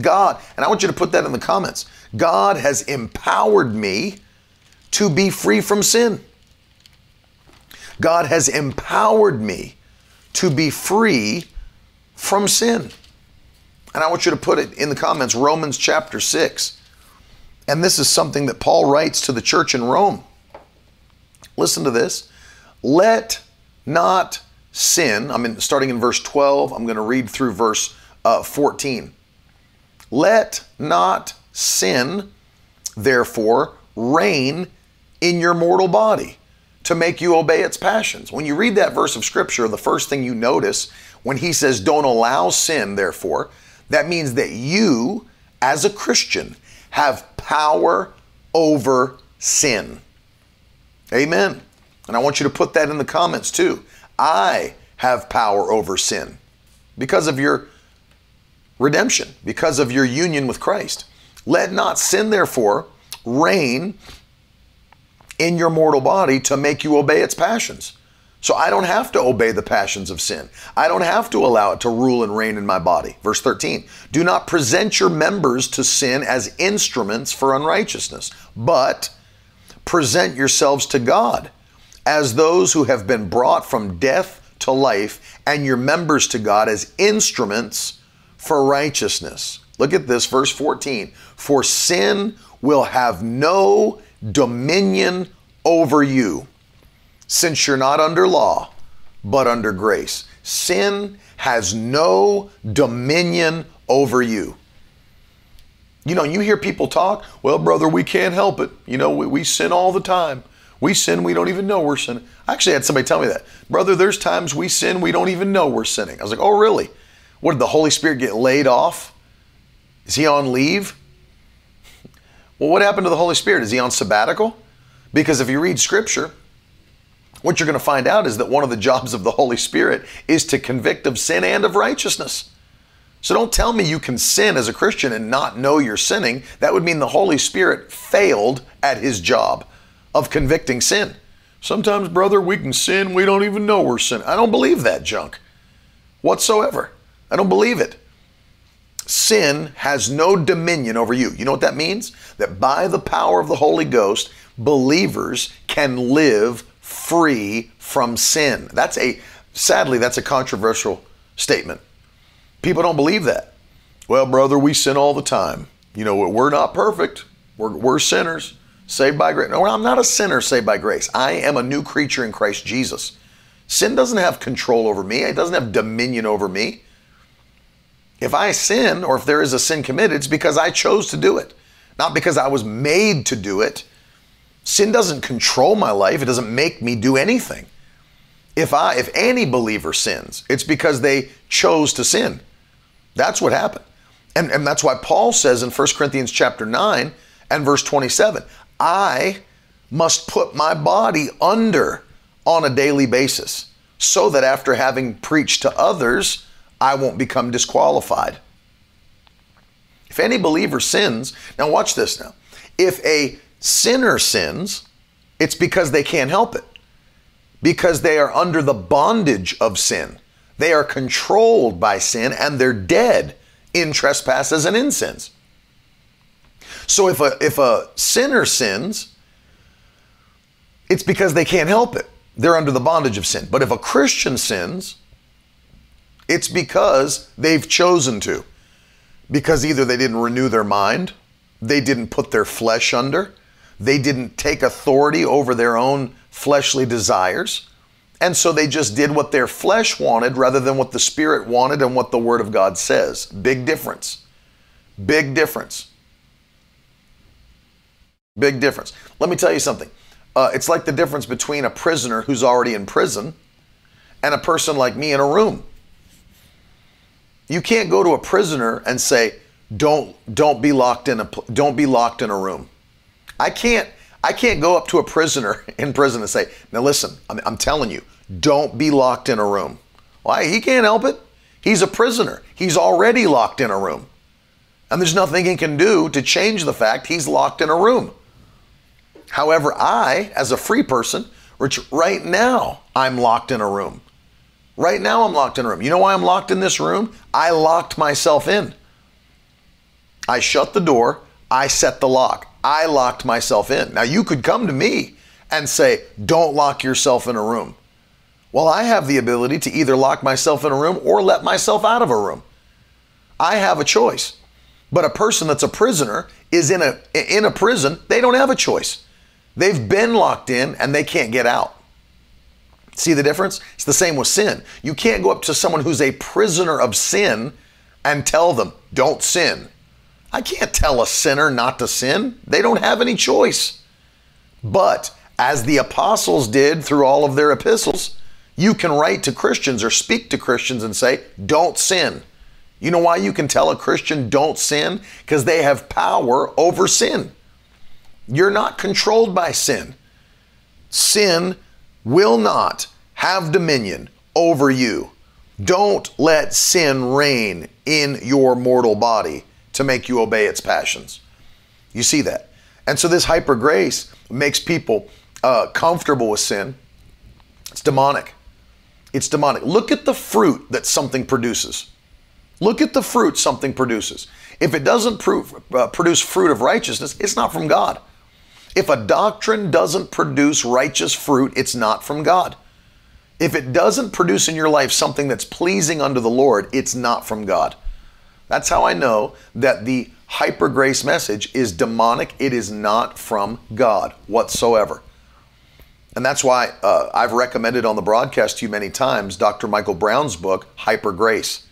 God, and I want you to put that in the comments. God has empowered me to be free from sin. God has empowered me to be free from sin. And I want you to put it in the comments Romans chapter 6. And this is something that Paul writes to the church in Rome. Listen to this. Let not sin, I'm in, starting in verse 12, I'm going to read through verse uh, 14. Let not sin, therefore, reign in your mortal body to make you obey its passions. When you read that verse of scripture, the first thing you notice when he says, Don't allow sin, therefore, that means that you, as a Christian, have power over sin. Amen. And I want you to put that in the comments too. I have power over sin because of your redemption, because of your union with Christ. Let not sin, therefore, reign in your mortal body to make you obey its passions. So I don't have to obey the passions of sin. I don't have to allow it to rule and reign in my body. Verse 13 Do not present your members to sin as instruments for unrighteousness, but present yourselves to God as those who have been brought from death to life, and your members to God as instruments for righteousness. Look at this, verse 14. For sin will have no dominion over you since you're not under law, but under grace. Sin has no dominion over you. You know, you hear people talk, well, brother, we can't help it. You know, we, we sin all the time. We sin, we don't even know we're sinning. I actually had somebody tell me that. Brother, there's times we sin, we don't even know we're sinning. I was like, oh, really? What did the Holy Spirit get laid off? Is he on leave? Well, what happened to the Holy Spirit? Is he on sabbatical? Because if you read scripture, what you're going to find out is that one of the jobs of the Holy Spirit is to convict of sin and of righteousness. So don't tell me you can sin as a Christian and not know you're sinning. That would mean the Holy Spirit failed at his job of convicting sin. Sometimes, brother, we can sin, we don't even know we're sinning. I don't believe that junk whatsoever. I don't believe it. Sin has no dominion over you. You know what that means? That by the power of the Holy Ghost, believers can live free from sin. That's a, sadly, that's a controversial statement. People don't believe that. Well, brother, we sin all the time. You know, we're not perfect. We're, we're sinners, saved by grace. No, I'm not a sinner saved by grace. I am a new creature in Christ Jesus. Sin doesn't have control over me, it doesn't have dominion over me. If I sin or if there is a sin committed, it's because I chose to do it, not because I was made to do it. Sin doesn't control my life, it doesn't make me do anything. If I if any believer sins, it's because they chose to sin. That's what happened. And, and that's why Paul says in 1 Corinthians chapter 9 and verse 27, I must put my body under on a daily basis so that after having preached to others, I won't become disqualified. If any believer sins, now watch this now. If a sinner sins, it's because they can't help it, because they are under the bondage of sin. They are controlled by sin and they're dead in trespasses and in sins. So if a, if a sinner sins, it's because they can't help it. They're under the bondage of sin. But if a Christian sins, it's because they've chosen to. Because either they didn't renew their mind, they didn't put their flesh under, they didn't take authority over their own fleshly desires, and so they just did what their flesh wanted rather than what the Spirit wanted and what the Word of God says. Big difference. Big difference. Big difference. Let me tell you something. Uh, it's like the difference between a prisoner who's already in prison and a person like me in a room. You can't go to a prisoner and say, "Don't don't be locked in a don't be locked in a room." I can't I can't go up to a prisoner [LAUGHS] in prison and say, now listen, I'm, I'm telling you, don't be locked in a room. Why? He can't help it. He's a prisoner. He's already locked in a room. And there's nothing he can do to change the fact he's locked in a room. However, I, as a free person, which right now I'm locked in a room. Right now I'm locked in a room. You know why I'm locked in this room? I locked myself in. I shut the door, I set the lock. I locked myself in. Now, you could come to me and say, don't lock yourself in a room. Well, I have the ability to either lock myself in a room or let myself out of a room. I have a choice. But a person that's a prisoner is in a in a prison, they don't have a choice. They've been locked in and they can't get out. See the difference? It's the same with sin. You can't go up to someone who's a prisoner of sin and tell them, "Don't sin." I can't tell a sinner not to sin. They don't have any choice. But as the apostles did through all of their epistles, you can write to Christians or speak to Christians and say, don't sin. You know why you can tell a Christian don't sin? Because they have power over sin. You're not controlled by sin. Sin will not have dominion over you. Don't let sin reign in your mortal body to make you obey its passions. You see that. And so this hyper grace makes people uh, comfortable with sin. It's demonic. It's demonic. Look at the fruit that something produces. Look at the fruit something produces. If it doesn't prove, uh, produce fruit of righteousness, it's not from God. If a doctrine doesn't produce righteous fruit, it's not from God. If it doesn't produce in your life something that's pleasing unto the Lord, it's not from God. That's how I know that the hyper grace message is demonic. It is not from God whatsoever. And that's why uh, I've recommended on the broadcast to you many times Dr. Michael Brown's book, Hyper Grace.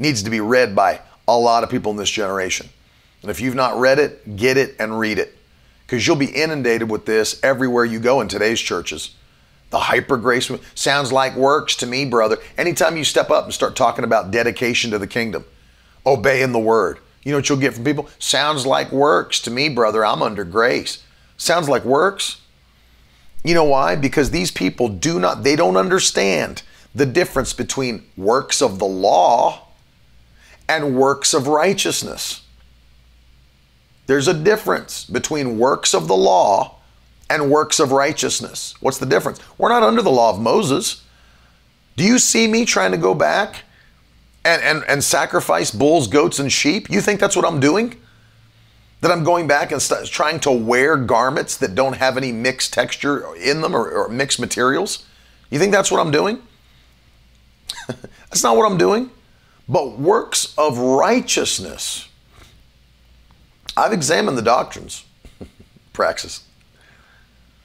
needs to be read by a lot of people in this generation. And if you've not read it, get it and read it. Because you'll be inundated with this everywhere you go in today's churches. The hyper grace sounds like works to me, brother. Anytime you step up and start talking about dedication to the kingdom, obeying the word, you know what you'll get from people? Sounds like works to me, brother. I'm under grace. Sounds like works. You know why? Because these people do not, they don't understand the difference between works of the law and works of righteousness. There's a difference between works of the law and works of righteousness. What's the difference? We're not under the law of Moses. Do you see me trying to go back and, and, and sacrifice bulls, goats, and sheep? You think that's what I'm doing? That I'm going back and st- trying to wear garments that don't have any mixed texture in them or, or mixed materials? You think that's what I'm doing? [LAUGHS] that's not what I'm doing. But works of righteousness. I've examined the doctrines, [LAUGHS] praxis.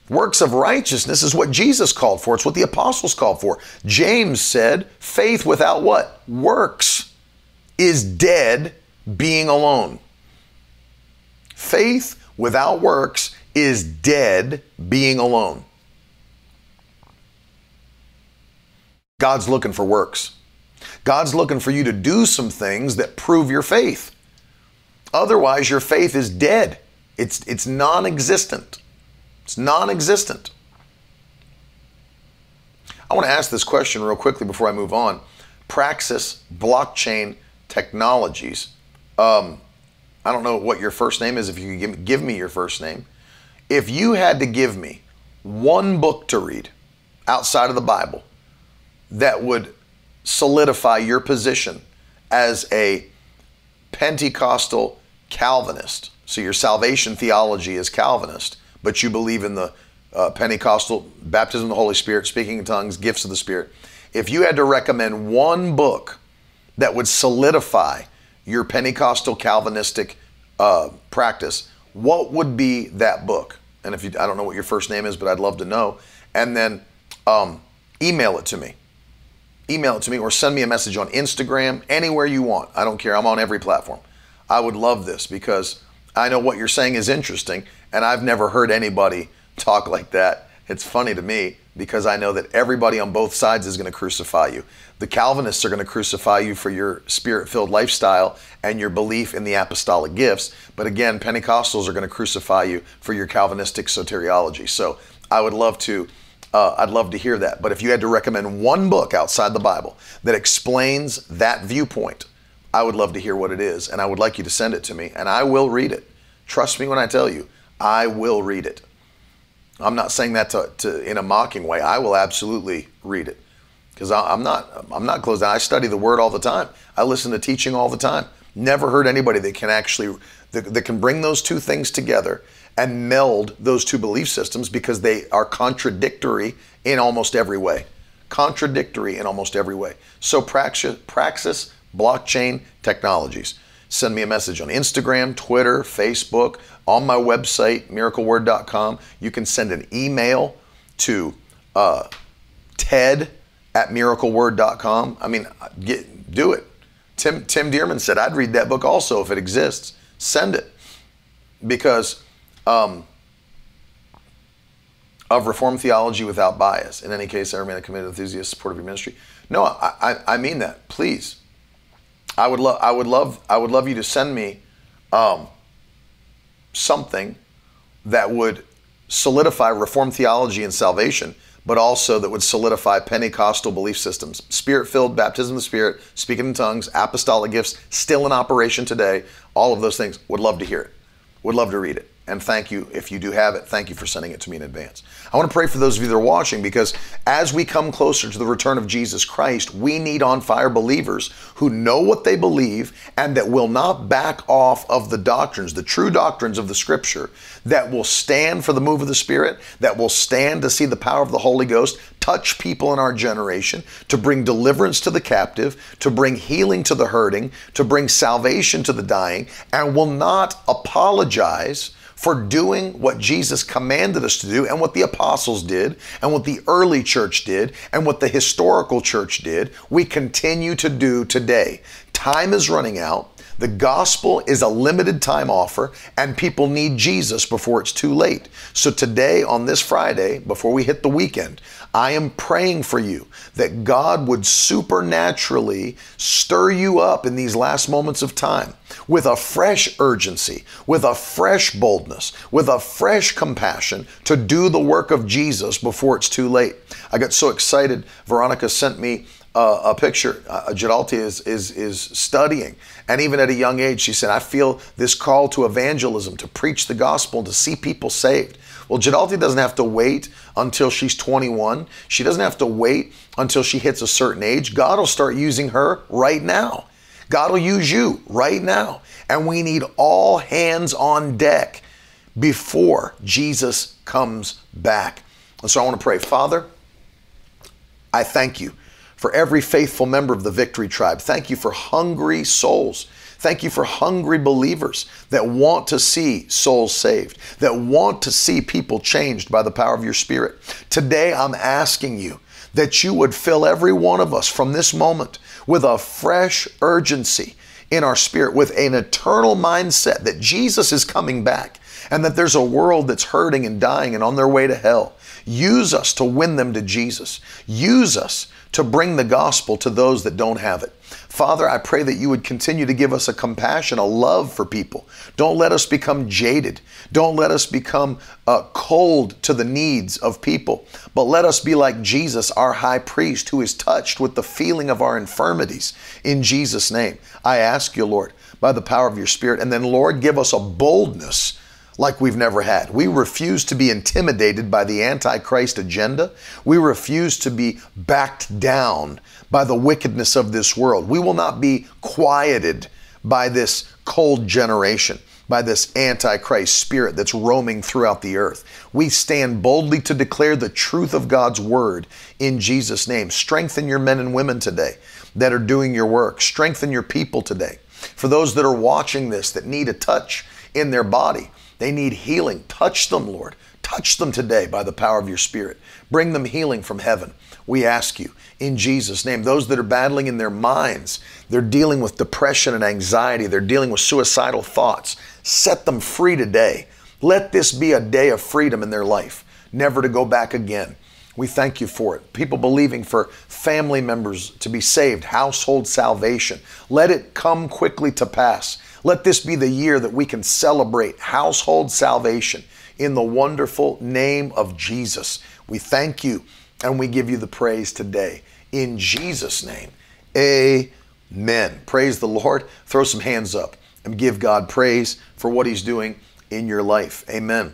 Works of righteousness is what Jesus called for. It's what the apostles called for. James said, faith without what? Works is dead being alone. Faith without works is dead being alone. God's looking for works. God's looking for you to do some things that prove your faith. Otherwise, your faith is dead. It's, it's non existent. It's non existent. I want to ask this question real quickly before I move on. Praxis Blockchain Technologies. Um, I don't know what your first name is. If you could give me, give me your first name. If you had to give me one book to read outside of the Bible that would solidify your position as a Pentecostal Calvinist, so your salvation theology is Calvinist, but you believe in the uh, Pentecostal baptism of the Holy Spirit, speaking in tongues, gifts of the Spirit, if you had to recommend one book that would solidify your Pentecostal Calvinistic uh, practice, what would be that book? And if you, I don't know what your first name is, but I'd love to know. And then um, email it to me. Email it to me or send me a message on Instagram, anywhere you want. I don't care. I'm on every platform. I would love this because I know what you're saying is interesting, and I've never heard anybody talk like that. It's funny to me because I know that everybody on both sides is going to crucify you. The Calvinists are going to crucify you for your spirit filled lifestyle and your belief in the apostolic gifts. But again, Pentecostals are going to crucify you for your Calvinistic soteriology. So I would love to. Uh, I'd love to hear that. But if you had to recommend one book outside the Bible that explains that viewpoint, I would love to hear what it is, and I would like you to send it to me, and I will read it. Trust me when I tell you, I will read it. I'm not saying that to, to in a mocking way. I will absolutely read it because I'm not I'm not closed. I study the Word all the time. I listen to teaching all the time. Never heard anybody that can actually that, that can bring those two things together and meld those two belief systems because they are contradictory in almost every way. Contradictory in almost every way. So praxis, praxis blockchain technologies. Send me a message on Instagram, Twitter, Facebook, on my website, miracleword.com. You can send an email to uh, ted at miracleword.com. I mean, get, do it. Tim, Tim Dearman said, I'd read that book also if it exists. Send it. Because um, of Reformed theology without bias. In any case, I remain a committed enthusiast, supporter of your ministry. No, I, I, I mean that. Please I would love I would love I would love you to send me um, something that would solidify Reformed theology and salvation, but also that would solidify Pentecostal belief systems. Spirit filled, baptism of the Spirit, speaking in tongues, apostolic gifts, still in operation today. All of those things. Would love to hear it. Would love to read it. And thank you. If you do have it, thank you for sending it to me in advance. I want to pray for those of you that are watching because as we come closer to the return of Jesus Christ, we need on fire believers who know what they believe and that will not back off of the doctrines, the true doctrines of the scripture, that will stand for the move of the Spirit, that will stand to see the power of the Holy Ghost touch people in our generation, to bring deliverance to the captive, to bring healing to the hurting, to bring salvation to the dying, and will not apologize for doing what Jesus commanded us to do and what the apostles did and what the early church did and what the historical church did, we continue to do today. Time is running out. The gospel is a limited time offer, and people need Jesus before it's too late. So, today, on this Friday, before we hit the weekend, I am praying for you that God would supernaturally stir you up in these last moments of time with a fresh urgency, with a fresh boldness, with a fresh compassion to do the work of Jesus before it's too late. I got so excited. Veronica sent me uh, a picture. Uh, Jadalti is, is, is studying. And even at a young age, she said, I feel this call to evangelism, to preach the gospel, to see people saved. Well, Jadalti doesn't have to wait until she's 21. She doesn't have to wait until she hits a certain age. God will start using her right now. God will use you right now. And we need all hands on deck before Jesus comes back. And so I want to pray, Father, I thank you for every faithful member of the Victory Tribe. Thank you for hungry souls. Thank you for hungry believers that want to see souls saved, that want to see people changed by the power of your Spirit. Today, I'm asking you that you would fill every one of us from this moment with a fresh urgency in our spirit, with an eternal mindset that Jesus is coming back and that there's a world that's hurting and dying and on their way to hell. Use us to win them to Jesus. Use us to bring the gospel to those that don't have it. Father, I pray that you would continue to give us a compassion, a love for people. Don't let us become jaded. Don't let us become uh, cold to the needs of people. But let us be like Jesus, our high priest, who is touched with the feeling of our infirmities. In Jesus' name, I ask you, Lord, by the power of your Spirit. And then, Lord, give us a boldness like we've never had. We refuse to be intimidated by the Antichrist agenda. We refuse to be backed down by the wickedness of this world. We will not be quieted by this cold generation, by this Antichrist spirit that's roaming throughout the earth. We stand boldly to declare the truth of God's word in Jesus' name. Strengthen your men and women today that are doing your work, strengthen your people today. For those that are watching this that need a touch in their body, they need healing. Touch them, Lord. Touch them today by the power of your Spirit. Bring them healing from heaven. We ask you in Jesus' name. Those that are battling in their minds, they're dealing with depression and anxiety, they're dealing with suicidal thoughts. Set them free today. Let this be a day of freedom in their life, never to go back again. We thank you for it. People believing for family members to be saved, household salvation. Let it come quickly to pass. Let this be the year that we can celebrate household salvation in the wonderful name of Jesus. We thank you and we give you the praise today. In Jesus' name, amen. Praise the Lord. Throw some hands up and give God praise for what He's doing in your life. Amen.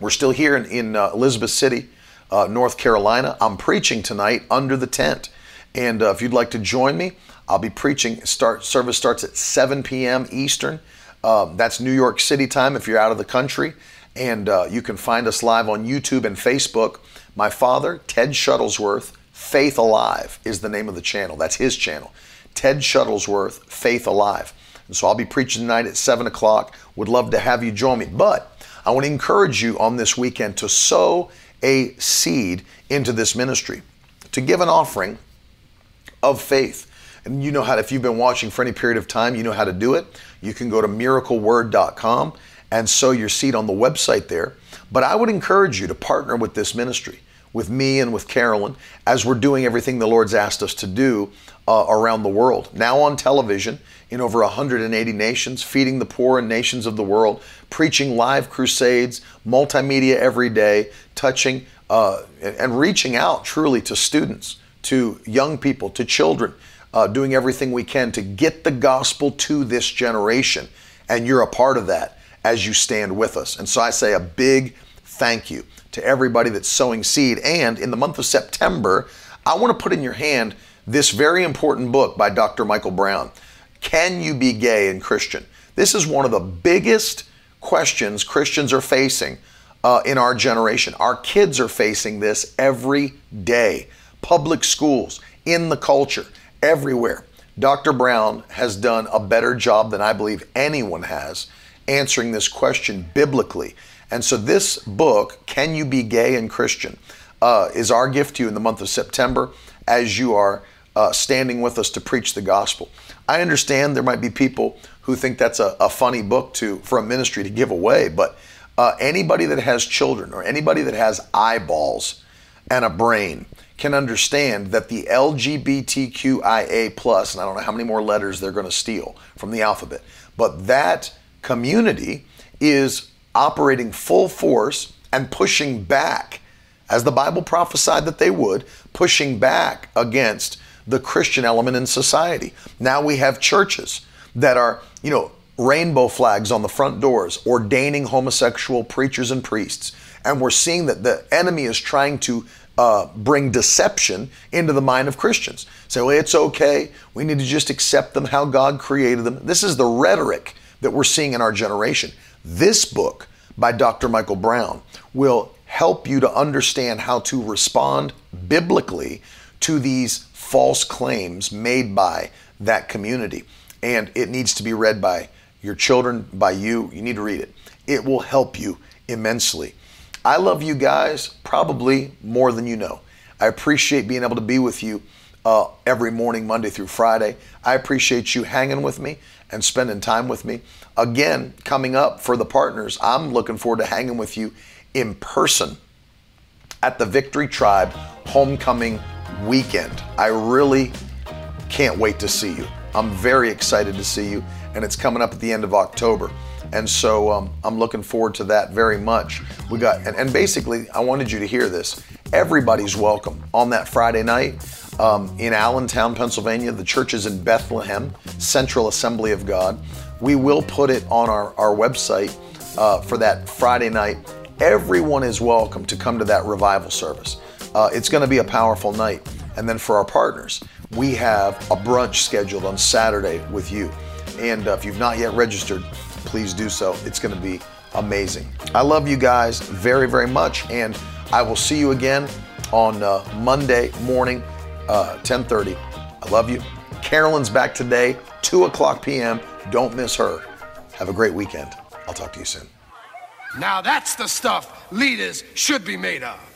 We're still here in, in uh, Elizabeth City, uh, North Carolina. I'm preaching tonight under the tent. And uh, if you'd like to join me, I'll be preaching. Start service starts at 7 p.m. Eastern. Um, that's New York City time if you're out of the country. And uh, you can find us live on YouTube and Facebook. My father, Ted Shuttlesworth, Faith Alive is the name of the channel. That's his channel. Ted Shuttlesworth, Faith Alive. And so I'll be preaching tonight at 7 o'clock. Would love to have you join me. But I want to encourage you on this weekend to sow a seed into this ministry, to give an offering of faith. And you know how, if you've been watching for any period of time, you know how to do it. You can go to miracleword.com and sow your seed on the website there. But I would encourage you to partner with this ministry, with me and with Carolyn, as we're doing everything the Lord's asked us to do uh, around the world. Now on television in over 180 nations, feeding the poor in nations of the world, preaching live crusades, multimedia every day, touching uh, and reaching out truly to students, to young people, to children uh, doing everything we can to get the gospel to this generation. And you're a part of that as you stand with us. And so I say a big thank you to everybody that's sowing seed. And in the month of September, I want to put in your hand this very important book by Dr. Michael Brown Can You Be Gay and Christian? This is one of the biggest questions Christians are facing uh, in our generation. Our kids are facing this every day. Public schools, in the culture everywhere. Dr. Brown has done a better job than I believe anyone has answering this question biblically. And so, this book, Can You Be Gay and Christian, uh, is our gift to you in the month of September as you are uh, standing with us to preach the gospel. I understand there might be people who think that's a, a funny book to for a ministry to give away, but uh, anybody that has children or anybody that has eyeballs and a brain can understand that the LGBTQIA plus, and I don't know how many more letters they're going to steal from the alphabet, but that community is operating full force and pushing back, as the Bible prophesied that they would, pushing back against the Christian element in society. Now we have churches that are, you know, rainbow flags on the front doors, ordaining homosexual preachers and priests. And we're seeing that the enemy is trying to uh, bring deception into the mind of Christians. Say, well, it's okay. We need to just accept them how God created them. This is the rhetoric that we're seeing in our generation. This book by Dr. Michael Brown will help you to understand how to respond biblically to these false claims made by that community. And it needs to be read by your children, by you. You need to read it. It will help you immensely. I love you guys probably more than you know. I appreciate being able to be with you uh, every morning, Monday through Friday. I appreciate you hanging with me and spending time with me. Again, coming up for the partners, I'm looking forward to hanging with you in person at the Victory Tribe Homecoming Weekend. I really can't wait to see you. I'm very excited to see you, and it's coming up at the end of October. And so um, I'm looking forward to that very much. We got, and, and, basically, I wanted you to hear this. Everybody's welcome on that Friday night um, in Allentown, Pennsylvania. The church is in Bethlehem, Central Assembly of God. We will put it on our, our website uh, for that Friday night. Everyone is welcome to come to that revival service. Uh, it's going to be a powerful night. And then for our partners, we have a brunch scheduled on Saturday with you. And uh, if you've not yet registered, please do so. It's going to be amazing. I love you guys very, very much, and I will see you again on uh, Monday morning, uh, 10:30. I love you. Carolyn's back today, 2 o'clock p.m. Don't miss her. Have a great weekend. I'll talk to you soon. Now that's the stuff leaders should be made of.